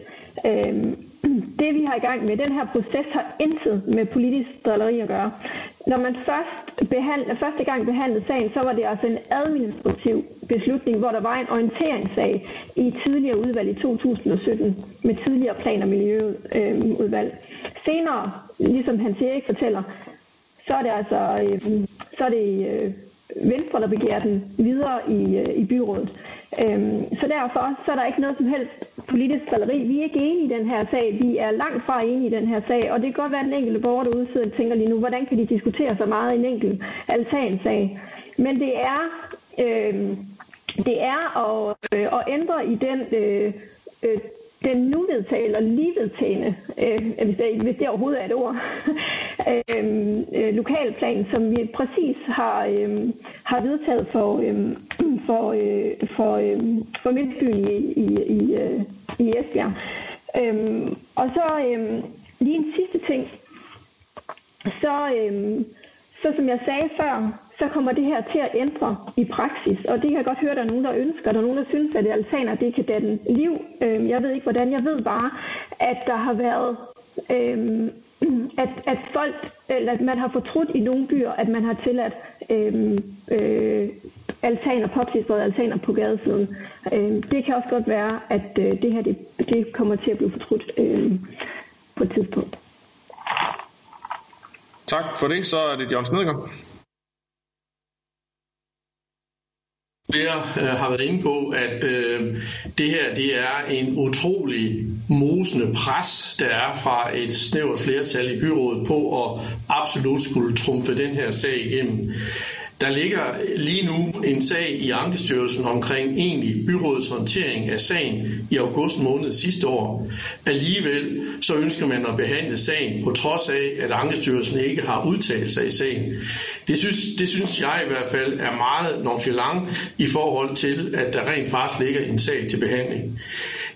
Øh, det vi har i gang med, den her proces har intet med politisk drilleri at gøre. Når man først behandle, første gang behandlede sagen, så var det altså en administrativ beslutning, hvor der var en orienteringssag i tidligere udvalg i 2017 med tidligere plan- og miljøudvalg. Senere, ligesom Hans Erik fortæller, så er det altså øh, så er det, øh, Venstre, der begærer den videre i, øh, i byrådet. Øhm, så derfor så er der ikke noget som helst politisk drilleri. Vi er ikke enige i den her sag. Vi er langt fra enige i den her sag. Og det kan godt være, at den enkelte borger derude sidder og tænker lige nu, hvordan kan de diskutere så meget i en enkelt altansag. Men det er, øhm, det er at, øh, at ændre i den øh, øh, den nu vedtagende og lige vedtagende, øh, hvis, det, hvis det overhovedet er et ord, øh, øh, lokalplan, som vi præcis har, øh, har vedtaget for, øh, for, øh, for, øh, for Midtbyen i, i, i, øh, i Esbjerg. Øh, og så øh, lige en sidste ting. Så, øh, så som jeg sagde før, så kommer det her til at ændre i praksis. Og det kan jeg godt høre, at der er nogen, der ønsker. Der er nogen, der synes, at altaner det kan danne liv. Øh, jeg ved ikke, hvordan. Jeg ved bare, at der har været Øh, at, at folk, eller at man har fortrudt i nogle byer, at man har tilladt øhm, øh, altaner, popsistrede altaner på gadesiden. Øhm, det kan også godt være, at øh, det her det, det kommer til at blive fortrudt øhm, på et tidspunkt. Tak for det. Så er det Jørgen Snedegaard. Flere øh, har været inde på, at øh, det her det er en utrolig mosende pres, der er fra et snævert flertal i byrådet på at absolut skulle trumfe den her sag igennem. Der ligger lige nu en sag i Ankestyrelsen omkring egentlig byrådets håndtering af sagen i august måned sidste år. Alligevel så ønsker man at behandle sagen på trods af, at Ankestyrelsen ikke har udtalt sig i sagen. Det synes, det synes jeg i hvert fald er meget nonchalant i forhold til, at der rent faktisk ligger en sag til behandling.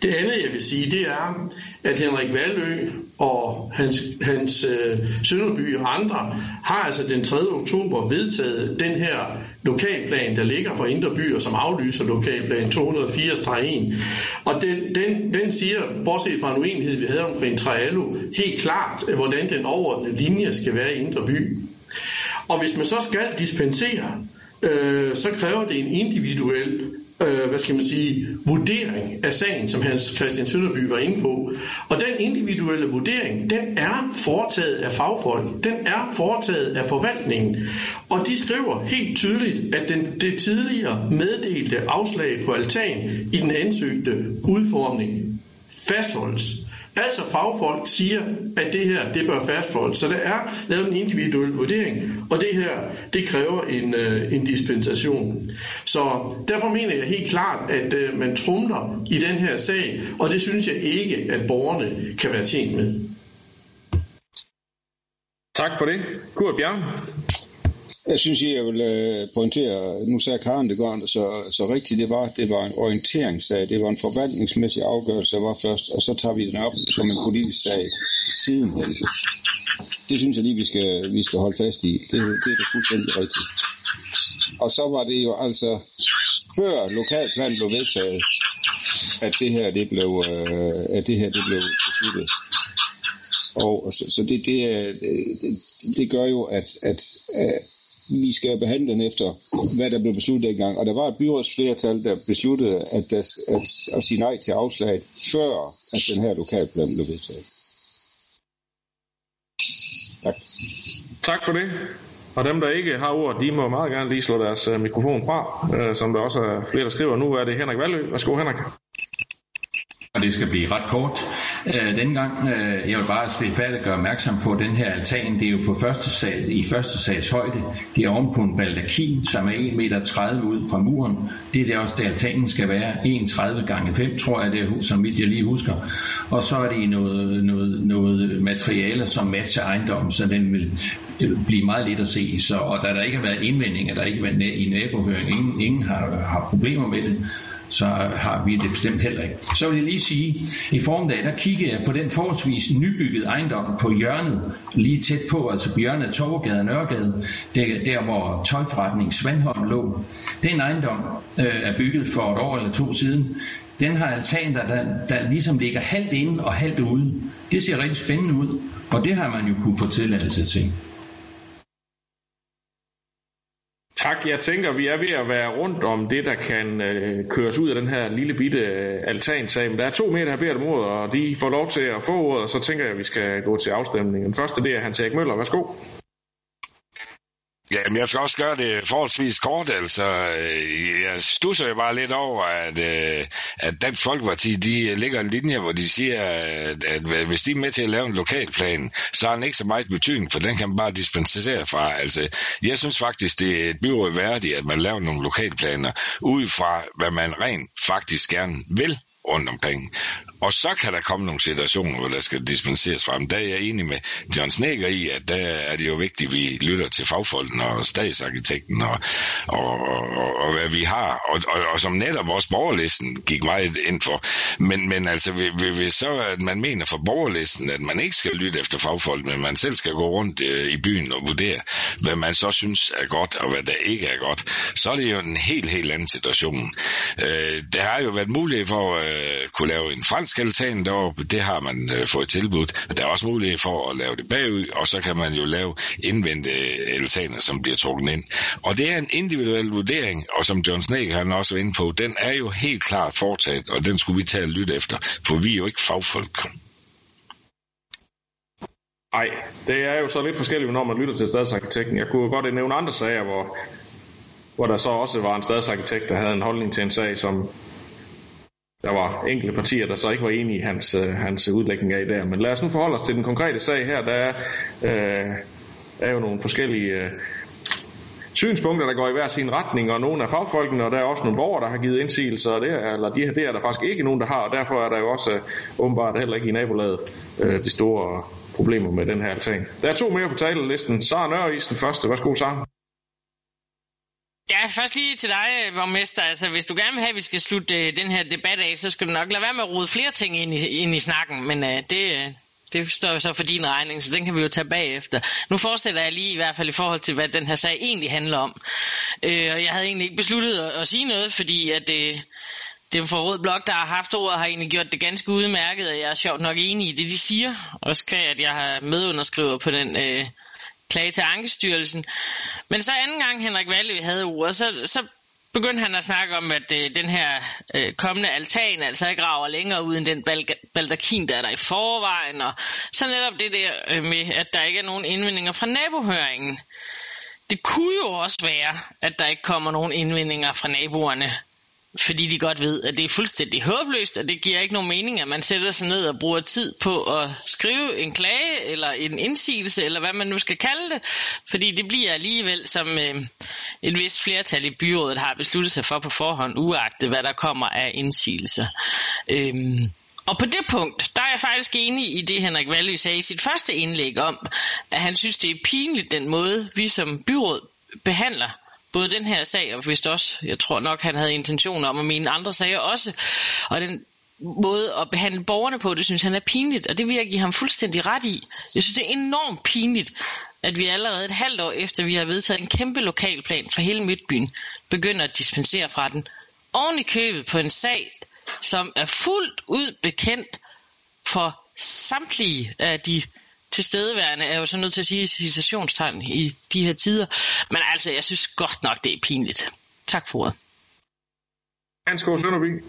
Det andet, jeg vil sige, det er, at Henrik Valø og hans, hans øh, Sønderby og andre har altså den 3. oktober vedtaget den her lokalplan, der ligger for indre byer, som aflyser lokalplan 204-1. Og den, den, den siger, bortset fra en uenighed, vi havde omkring Trialo, helt klart, øh, hvordan den overordnede linje skal være i indre by. Og hvis man så skal dispensere, øh, så kræver det en individuel øh, hvad skal man sige, vurdering af sagen, som Hans Christian Sønderby var inde på. Og den individuelle vurdering, den er foretaget af fagfolk. Den er foretaget af forvaltningen. Og de skriver helt tydeligt, at den, det tidligere meddelte afslag på altan i den ansøgte udformning fastholdes. Altså fagfolk siger, at det her det bør fastholdes. Så der er lavet en individuel vurdering, og det her det kræver en, øh, en dispensation. Så derfor mener jeg helt klart, at øh, man trumler i den her sag, og det synes jeg ikke, at borgerne kan være tjent med. Tak for det. Kurt Bjerg. Jeg synes, jeg vil uh, pointere, nu sagde Karen det godt, så, så rigtigt det var, det var en orienteringssag, det var en forvaltningsmæssig afgørelse, der var først, og så tager vi den op som en politisk sag sidenhen. Det synes jeg lige, vi skal, vi skal holde fast i. Det, det er da fuldstændig rigtigt. Og så var det jo altså, før lokalplanen blev vedtaget, at det her det blev, øh, at det her det blev besluttet. Og så, så det, det, øh, det, det gør jo, at, at, at vi skal behandle den efter, hvad der blev besluttet dengang. Og der var et byrådsflertal, der besluttede at, der, at, at sige nej til afslaget, før at den her lokalplan blev vedtaget. Tak. Tak for det. Og dem, der ikke har ordet, de må meget gerne lige slå deres uh, mikrofon fra, uh, som der også er flere, der skriver. Nu er det Henrik Valø. Værsgo, Henrik. Og det skal blive ret kort. Øh, denne gang, øh, jeg vil bare stilfærdigt gøre opmærksom på, at den her altan, det er jo på første sal, i første sals højde. Det er oven på en baldakin, som er 1,30 meter ud fra muren. Det er der også, der altanen skal være. 1,30 gange 5, tror jeg, det er, som vidt jeg lige husker. Og så er det noget, noget, noget materiale, som matcher ejendommen, så den vil blive meget let at se. Så, og da der ikke har været indvendinger, der ikke har været i nabohøring, ingen, ingen har, har problemer med det, så har vi det bestemt heller ikke. Så vil jeg lige sige, i formiddag, der kiggede jeg på den forholdsvis nybyggede ejendom på hjørnet, lige tæt på, altså på hjørnet af Torgade og Nørregade, der, der hvor tøjforretning Svandholm lå. Den ejendom øh, er bygget for et år eller to siden. Den har altan, der, der, der ligesom ligger halvt inde og halvt ude. Det ser rigtig spændende ud, og det har man jo kunne få tilladelse til. Tak. Jeg tænker, vi er ved at være rundt om det, der kan øh, køres ud af den her lille bitte øh, altansag. Men der er to mere, der har bedt om ordet, og de får lov til at få ordet, og så tænker jeg, at vi skal gå til afstemningen. Den første, det er Hans Erik Møller. Værsgo. Jamen, jeg skal også gøre det forholdsvis kort, altså. Øh, jeg stusser jo bare lidt over, at, øh, at Dansk Folkeparti, de øh, ligger en linje, hvor de siger, at, at hvis de er med til at lave en lokalplan, så har den ikke så meget betydning, for den kan man bare dispensere fra. Altså, jeg synes faktisk, det er et byråd værdigt, at man laver nogle lokalplaner, ud fra, hvad man rent faktisk gerne vil rundt omkring. Og så kan der komme nogle situationer, hvor der skal dispenseres frem. Der er jeg enig med John Snækker i, at der er det jo vigtigt, at vi lytter til fagfolkene og statsarkitekten og, og, og, og hvad vi har. Og, og, og som netop vores borgerlisten gik meget ind for. Men, men altså, hvis så at man mener for borgerlisten, at man ikke skal lytte efter fagfolk, men man selv skal gå rundt øh, i byen og vurdere, hvad man så synes er godt og hvad der ikke er godt, så er det jo en helt, helt anden situation. Øh, der har jo været mulighed for at øh, kunne lave en fransk altan deroppe, det har man øh, fået tilbudt. Der er også mulighed for at lave det bagud, og så kan man jo lave indvendte øh, altaner, som bliver trukket ind. Og det er en individuel vurdering, og som John Snake han også var inde på, den er jo helt klart foretaget, og den skulle vi tage og lytte efter, for vi er jo ikke fagfolk. Nej, det er jo så lidt forskelligt, når man lytter til stadsarkitekten. Jeg kunne godt nævne andre sager, hvor, hvor der så også var en stadsarkitekt, der havde en holdning til en sag, som der var enkelte partier, der så ikke var enige i hans, øh, hans udlægning af der. Men lad os nu forholde os til den konkrete sag her. Der er, øh, er jo nogle forskellige øh, synspunkter, der går i hver sin retning, og nogle af fagfolkene, og der er også nogle borgere, der har givet indsigelser, og det er, eller de, det er der faktisk ikke nogen, der har, og derfor er der jo også øh, åbenbart heller ikke i nabolaget øh, de store problemer med den her altan. Der er to mere på talelisten. Sara Nørreisen første. Værsgo, Sara. Ja, først lige til dig, øh, borgmester. Altså, hvis du gerne vil have, at vi skal slutte øh, den her debat af, så skal du nok lade være med at rode flere ting ind i, ind i snakken, men øh, det, øh, det står jo så for din regning, så den kan vi jo tage bagefter. Nu fortsætter jeg lige i hvert fald i forhold til, hvad den her sag egentlig handler om. Øh, og jeg havde egentlig ikke besluttet at, at sige noget, fordi at øh, dem fra Rød Blok, der har haft ordet, har egentlig gjort det ganske udmærket, og jeg er sjovt nok enig i det, de siger. Også kan jeg, at jeg har medunderskriver på den øh, klage til Ankestyrelsen. Men så anden gang Henrik Valle havde ordet, så, så begyndte han at snakke om, at øh, den her øh, kommende altan altså ikke rager længere ud end den baldakin, der er der i forvejen. Og så netop det der øh, med, at der ikke er nogen indvendinger fra nabohøringen. Det kunne jo også være, at der ikke kommer nogen indvendinger fra naboerne fordi de godt ved, at det er fuldstændig håbløst, og det giver ikke nogen mening, at man sætter sig ned og bruger tid på at skrive en klage, eller en indsigelse, eller hvad man nu skal kalde det, fordi det bliver alligevel, som øh, et vist flertal i byrådet har besluttet sig for på forhånd, uagtet hvad der kommer af indsigelser. Øhm, og på det punkt, der er jeg faktisk enig i det, Henrik Valø sagde i sit første indlæg om, at han synes, det er pinligt den måde, vi som byråd behandler både den her sag, og vist også, jeg tror nok, han havde intentioner om at mene andre sager også, og den måde at behandle borgerne på, det synes han er pinligt, og det vil jeg give ham fuldstændig ret i. Jeg synes, det er enormt pinligt, at vi allerede et halvt år efter, vi har vedtaget en kæmpe lokalplan for hele Midtbyen, begynder at dispensere fra den. Oven i købet på en sag, som er fuldt ud bekendt for samtlige af de tilstedeværende er jo så nødt til at sige citationstegn i de her tider. Men altså, jeg synes godt nok, det er pinligt. Tak for ordet. Hans Sønderby.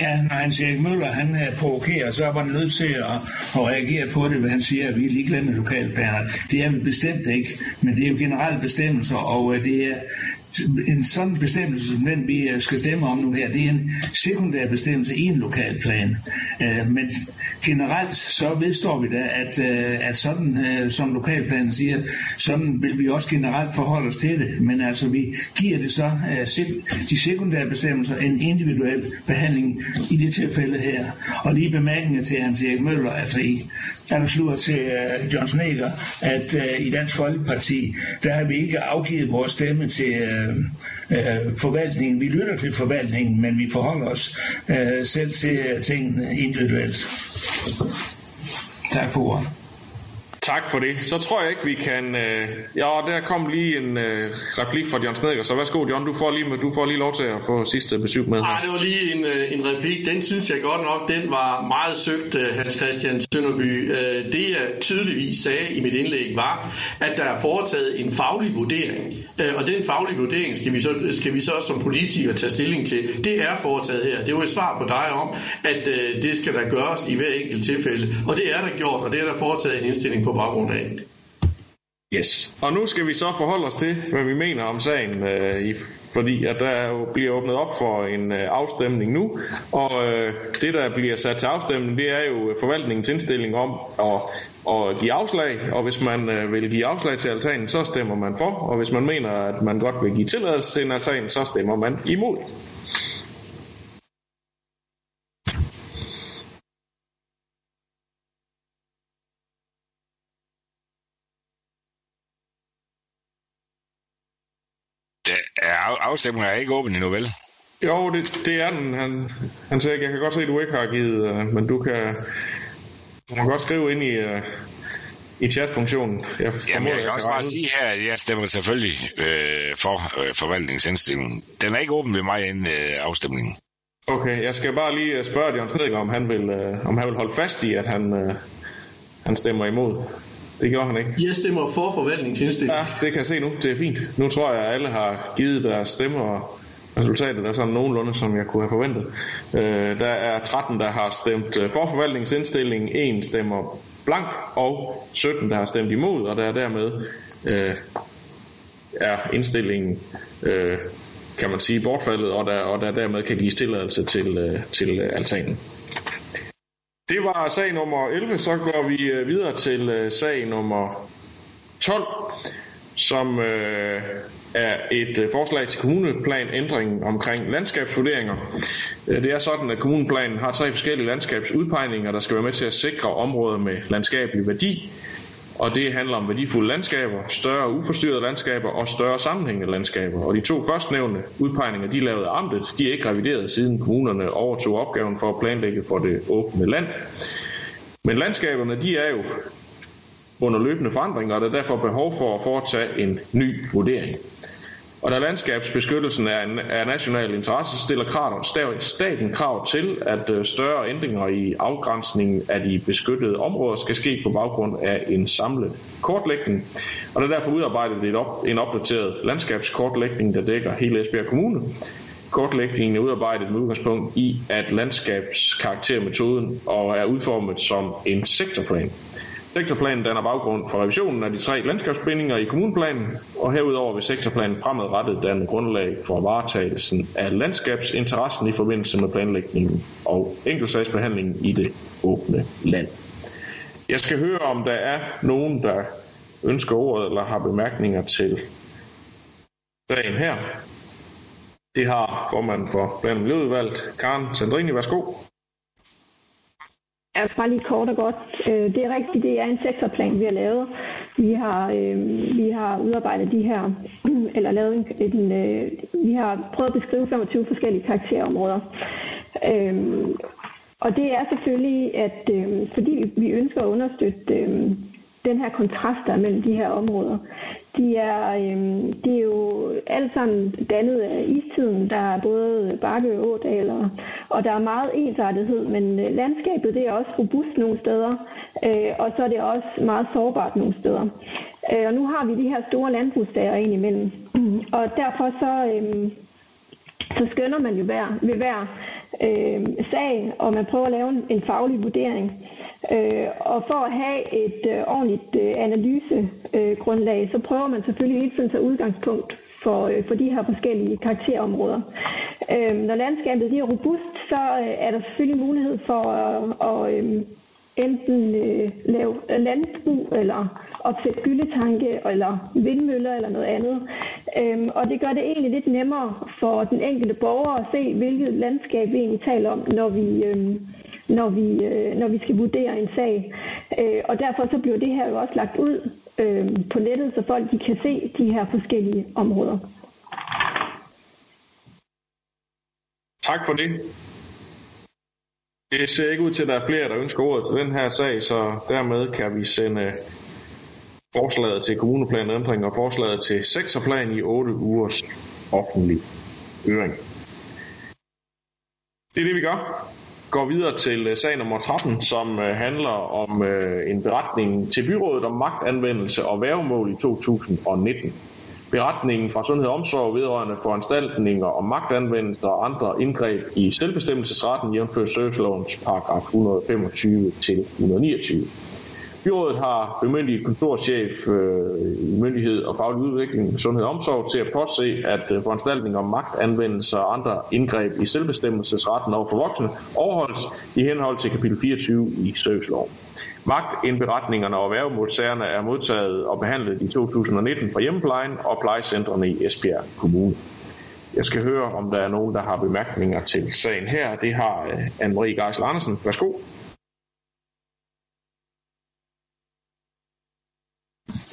Ja, når Hans Erik Møller han er provokeret, så er man nødt til at, at reagere på det, hvad han siger, at vi er ligeglade med lokalplaner. Det er vi bestemt ikke, men det er jo generelle bestemmelser, og øh, det er, en sådan bestemmelse, som den vi øh, skal stemme om nu her, det er en sekundær bestemmelse i en lokalplan. plan. Øh, men generelt så vedstår vi da, at, øh, at sådan som lokalplanen siger, sådan vil vi også generelt forholde os til det. Men altså vi giver det så de sekundære bestemmelser en individuel behandling i det tilfælde her. Og lige bemærkninger til Hans Erik Møller, altså i anslutter til John Sneger, at i Dansk Folkeparti, der har vi ikke afgivet vores stemme til øh, øh, forvaltningen. Vi lytter til forvaltningen, men vi forholder os øh, selv til øh, tingene individuelt. Tak for ordet. Tak for det. Så tror jeg ikke, vi kan... Øh... Ja, der kom lige en øh, replik fra John Snedker, så værsgo John, du får lige, du får lige lov til at få sidste besøg med. Nej, det var lige en, øh, en replik. Den synes jeg godt nok, den var meget søgt, øh, Hans Christian Sønderby. Øh, det jeg tydeligvis sagde i mit indlæg var, at der er foretaget en faglig vurdering. Øh, og den faglige vurdering skal vi, så, skal vi så som politikere tage stilling til. Det er foretaget her. Det er jo et svar på dig om, at øh, det skal der gøres i hver enkelt tilfælde. Og det er der gjort, og det er der foretaget en indstilling på baggrund af. Yes. Og nu skal vi så forholde os til, hvad vi mener om sagen, øh, i, fordi at der jo bliver åbnet op for en øh, afstemning nu, og øh, det der bliver sat til afstemning, det er jo forvaltningens indstilling om at, at give afslag, og hvis man øh, vil give afslag til altanen, så stemmer man for, og hvis man mener, at man godt vil give tilladelse til en altan, så stemmer man imod. Afstemningen er ikke åben endnu, vel? Jo, det, det er den. Han, han sagde, jeg kan godt se, at du ikke har givet, uh, men du kan, du kan godt skrive ind i, uh, i chatfunktionen. Jeg, Jamen, jeg kan også bare sige her, at jeg stemmer selvfølgelig øh, for øh, forvaltningsindstillingen. Den er ikke åben ved mig inden øh, afstemningen. Okay, jeg skal bare lige spørge Jørgen Snedgaard, om han vil, øh, om han vil holde fast i, at han, øh, han stemmer imod. Det gjorde han ikke. Jeg stemmer for forvaltningsindstillingen. Ja, det kan jeg se nu. Det er fint. Nu tror jeg, at alle har givet deres stemmer, og resultatet er sådan nogenlunde, som jeg kunne have forventet. Øh, der er 13, der har stemt øh, for forvaltningsindstillingen, en stemmer blank, og 17, der har stemt imod, og der er dermed øh, er indstillingen øh, kan man sige, bortfaldet, og der, og der dermed kan gives tilladelse til, øh, til øh, altanen. Det var sag nummer 11, så går vi øh, videre til øh, sag nummer 12, som øh, er et øh, forslag til kommuneplanændringen omkring landskabsvurderinger. Øh, det er sådan, at kommuneplanen har tre forskellige landskabsudpegninger, der skal være med til at sikre områder med landskabelig værdi, og det handler om værdifulde landskaber, større uforstyrrede landskaber og større sammenhængende landskaber. Og de to førstnævnte udpegninger, de lavede af amtet, de er ikke revideret siden kommunerne overtog opgaven for at planlægge for det åbne land. Men landskaberne, de er jo under løbende forandringer, og der er derfor behov for at foretage en ny vurdering. Og da landskabsbeskyttelsen er en er national interesse, stiller krav, staten krav til, at øh, større ændringer i afgrænsningen af de beskyttede områder skal ske på baggrund af en samlet kortlægning. Og der er derfor udarbejdet et op, en opdateret landskabskortlægning, der dækker hele Esbjerg Kommune. Kortlægningen er udarbejdet med udgangspunkt i, at landskabskaraktermetoden og er udformet som en sektorplan. Sektorplanen danner baggrund for revisionen af de tre landskabsbindinger i kommuneplanen, og herudover vil sektorplanen fremadrettet danne grundlag for varetagelsen af landskabsinteressen i forbindelse med planlægningen og enkeltsagsbehandlingen i det åbne land. Jeg skal høre, om der er nogen, der ønsker ordet eller har bemærkninger til sagen her. Det har formanden for Blandt Miljøudvalget, Karen Sandrini. Værsgo. Ja, bare lige kort og godt. Øh, det er rigtigt, det er en sektorplan, vi har lavet. Vi har, øh, vi har udarbejdet de her, eller lavet en, en øh, vi har prøvet at beskrive 25 forskellige karakterområder. Øh, og det er selvfølgelig, at øh, fordi vi ønsker at understøtte den her kontrast, der er mellem de her områder, de er, øh, de er jo alt sammen dannet af istiden. Der er både bakke og ådal, og, der er meget ensartethed, men øh, landskabet det er også robust nogle steder, øh, og så er det også meget sårbart nogle steder. Øh, og nu har vi de her store landbrugsdager ind imellem, og derfor så, Øh, så skønner man jo hver, ved hver øh, sag, og man prøver at lave en, en faglig vurdering. Øh, og for at have et øh, ordentligt øh, analysegrundlag, øh, så prøver man selvfølgelig hele tiden at tage udgangspunkt for, øh, for de her forskellige karakterområder. Øh, når landskabet er robust, så øh, er der selvfølgelig mulighed for at, at øh, enten øh, lave landbrug eller opsætte gyldetanke eller vindmøller eller noget andet. Øhm, og det gør det egentlig lidt nemmere for den enkelte borger at se, hvilket landskab vi egentlig taler om, når vi, øhm, når vi, øh, når vi skal vurdere en sag. Øh, og derfor så bliver det her jo også lagt ud øh, på nettet, så folk de kan se de her forskellige områder. Tak for det. Det ser ikke ud til, at der er flere, der ønsker ordet til den her sag, så dermed kan vi sende forslaget til kommuneplanændring og forslaget til sektorplan i 8 ugers offentlig høring. Det er det, vi gør. Går videre til øh, sag nummer 13, som øh, handler om øh, en beretning til byrådet om magtanvendelse og værgemål i 2019. Beretningen fra Sundhed og Omsorg vedrørende foranstaltninger om magtanvendelse og andre indgreb i selvbestemmelsesretten jævnfører servicelovens paragraf 125 til 129. Byrådet har bemyndiget kontorchef øh, i myndighed og faglig udvikling, sundhed og omsorg til at påse, at øh, foranstaltninger om magtanvendelse og andre indgreb i selvbestemmelsesretten over for voksne overholdes i henhold til kapitel 24 i serviceloven. Magtindberetningerne og værgemodtagerne er modtaget og behandlet i 2019 fra hjemmeplejen og plejecentrene i Esbjerg Kommune. Jeg skal høre, om der er nogen, der har bemærkninger til sagen her. Det har øh, Anne-Marie Geisel Andersen. Værsgo.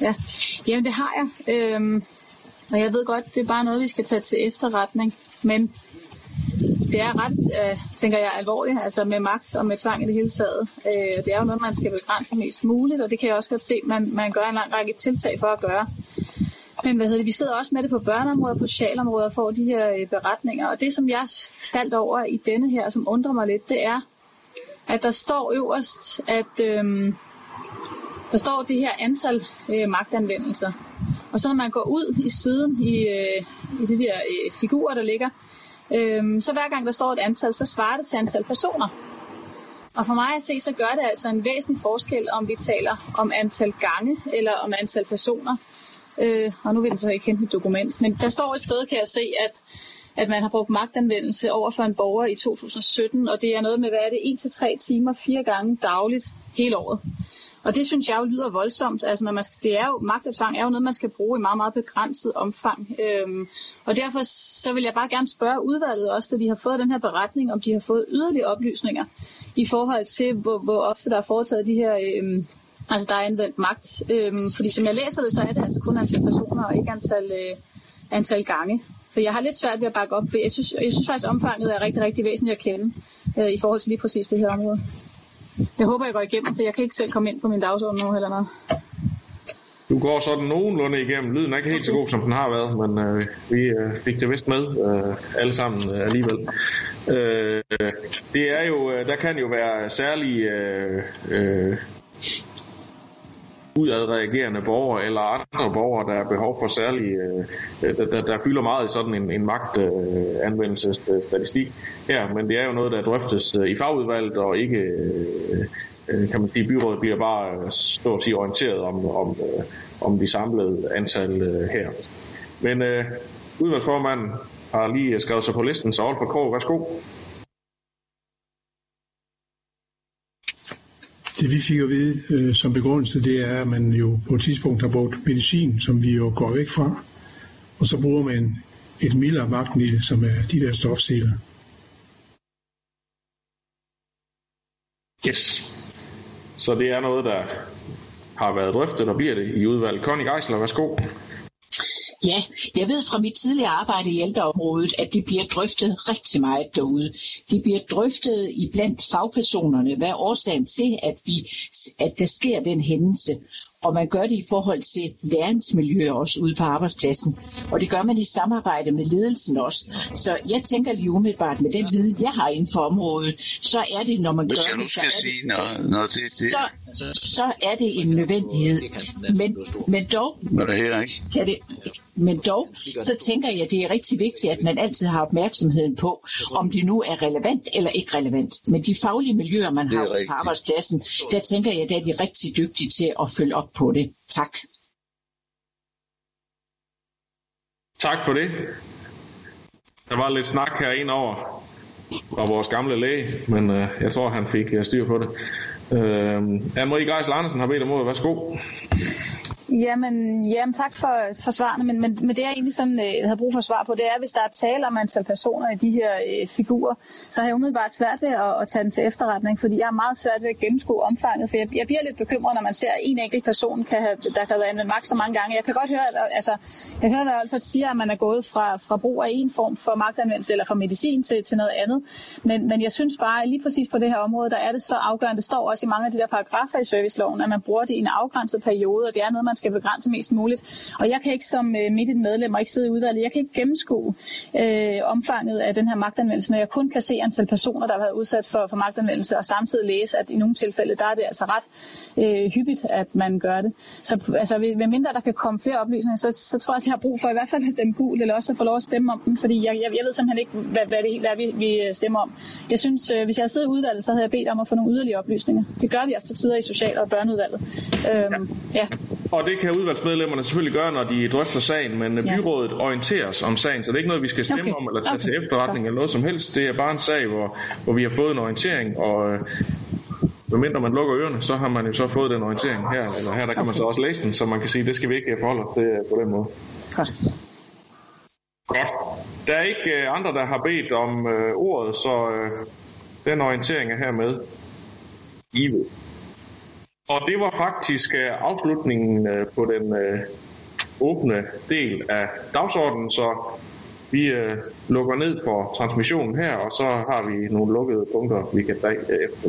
Ja, jamen det har jeg. Øhm, Og jeg ved godt, det er bare noget, vi skal tage til efterretning. Men det er ret, øh, tænker jeg, alvorligt, altså med magt og med tvang i det hele taget. Øh, det er jo noget, man skal begrænse mest muligt, og det kan jeg også godt se, man, man gør en lang række tiltag for at gøre. Men hvad hedder det, vi sidder også med det på børneområdet, på socialområdet og får de her øh, beretninger. Og det, som jeg faldt over i denne her, som undrer mig lidt, det er, at der står øverst, at øh, der står det her antal øh, magtanvendelser. Og så når man går ud i siden i, øh, i de der øh, figurer, der ligger, øh, så hver gang der står et antal, så svarer det til antal personer. Og for mig at se, så gør det altså en væsentlig forskel, om vi taler om antal gange eller om antal personer. Øh, og nu vil jeg så ikke hente mit dokument, men der står et sted, kan jeg se, at, at man har brugt magtanvendelse over for en borger i 2017, og det er noget med, hvad er det, 1-3 timer, fire gange dagligt hele året. Og det synes jeg jo lyder voldsomt. Altså, når man skal, det er jo, magt og tvang er jo noget, man skal bruge i meget, meget begrænset omfang. Øhm, og derfor så vil jeg bare gerne spørge udvalget også, da de har fået den her beretning, om de har fået yderligere oplysninger i forhold til, hvor, hvor ofte der er foretaget de her øhm, Altså der er anvendt magt. Øhm, fordi som jeg læser det, så er det altså kun antal personer og ikke antal, øh, antal gange. For jeg har lidt svært ved at bakke op, for jeg synes, jeg synes faktisk, omfanget er rigtig, rigtig væsentligt at kende øh, i forhold til lige præcis det her område. Jeg håber, jeg går igennem, for jeg kan ikke selv komme ind på min dagsorden nu eller noget. Du går sådan nogenlunde igennem. Lyden er ikke helt så god, som den har været, men øh, vi øh, fik det vist med øh, alle sammen øh, alligevel. Øh, det er jo, øh, der kan jo være særlige øh, øh, udadreagerende borgere eller andre borgere, der er behov for særlig, øh, der, der, der fylder meget i sådan en, en magtanvendelsesstatistik her, men det er jo noget, der drøftes øh, i fagudvalget og ikke, øh, kan man sige, byrådet bliver bare stort set orienteret om, om, om de samlede antal her. Men øh, udvalgsformanden har lige skrevet sig på listen, så Olfer Krog, værsgo. Det vi fik at vide øh, som begrundelse, det er, at man jo på et tidspunkt har brugt medicin, som vi jo går væk fra, og så bruger man et mildere magtmiddel, som er de der stofceller. Yes. Så det er noget, der har været drøftet og bliver det i udvalget. Conny Geisler, værsgo. Ja, jeg ved fra mit tidligere arbejde i ældreområdet, at det bliver drøftet rigtig meget derude. Det bliver drøftet i blandt fagpersonerne, hvad er årsagen til, at, vi, at der sker den hændelse og man gør det i forhold til læringsmiljøer også ude på arbejdspladsen. Og det gør man i samarbejde med ledelsen også. Så jeg tænker lige umiddelbart med den viden, jeg har inden for området, så er det, når man Hvis gør jeg nu det, så skal er sige noget, noget det, det, så, så er det en nødvendighed. Men, men dog, Nå, det heller ikke. kan det, men dog, så tænker jeg, at det er rigtig vigtigt, at man altid har opmærksomheden på, om det nu er relevant eller ikke relevant. Men de faglige miljøer, man er har på arbejdspladsen, der tænker jeg, at er de rigtig dygtige til at følge op på det. Tak. Tak for det. Der var lidt snak her ind over fra vores gamle læge, men øh, jeg tror, han fik øh, styr på det. Øh, Anne-Marie Geisel Andersen har bedt om ordet. Værsgo. Jamen, jamen tak for, for svarene, men, men, men det jeg egentlig sådan, øh, havde brug for svar på, det er, hvis der er tale om antal personer i de her øh, figurer, så har jeg umiddelbart svært ved at, at tage den til efterretning, fordi jeg har meget svært ved at gennemskue omfanget, for jeg, jeg bliver lidt bekymret, når man ser, at en enkelt person, kan have, der kan være anvendt magt så mange gange. Jeg kan godt høre, at, altså, jeg hører, at Alfred altså siger, at man er gået fra, fra brug af en form for magtanvendelse eller fra medicin til, til noget andet, men, men jeg synes bare, at lige præcis på det her område, der er det så afgørende, det står også i mange af de der paragrafer i serviceloven, at man bruger det i en afgrænset periode, og det er noget, man skal begrænse mest muligt. Og jeg kan ikke som øh, midt medlem og ikke sidde i udvalget, jeg kan ikke gennemskue øh, omfanget af den her magtanvendelse, når jeg kun kan se antal personer, der har været udsat for, for magtanvendelse, og samtidig læse, at i nogle tilfælde, der er det altså ret øh, hyppigt, at man gør det. Så altså, ved mindre der kan komme flere oplysninger, så, så tror jeg, at jeg har brug for i hvert fald at stemme gul, eller også at få lov at stemme om den, fordi jeg, jeg, jeg ved simpelthen ikke, hvad, hvad det helt er, vi, vi øh, stemmer om. Jeg synes, øh, hvis jeg havde siddet i udvalget, så havde jeg bedt om at få nogle yderligere oplysninger. Det gør vi også til tider i Social- og Børneudvalget. Øhm, ja. Og det kan udvalgsmedlemmerne selvfølgelig gøre, når de drøfter sagen, men Ja. ja. byrådet orienteres om sagen, så det er ikke noget, vi skal stemme Okay. okay. om eller tage Okay. okay. til efterretning eller noget som helst. Det er bare en sag, hvor, hvor vi har fået en orientering, og øh, medmindre man lukker ørerne, så har man jo så fået den orientering her, eller her der kan man så også læse den, så man kan sige, det skal vi ikke forholde os til øh, på den måde. Godt. Godt. Der er ikke øh, andre, der har bedt om øh, ordet, så øh, den orientering er hermed givet. Og det var faktisk øh, afslutningen øh, på den øh, åbne del af dagsordenen, så vi øh, lukker ned for transmissionen her, og så har vi nogle lukkede punkter, vi kan tage efter.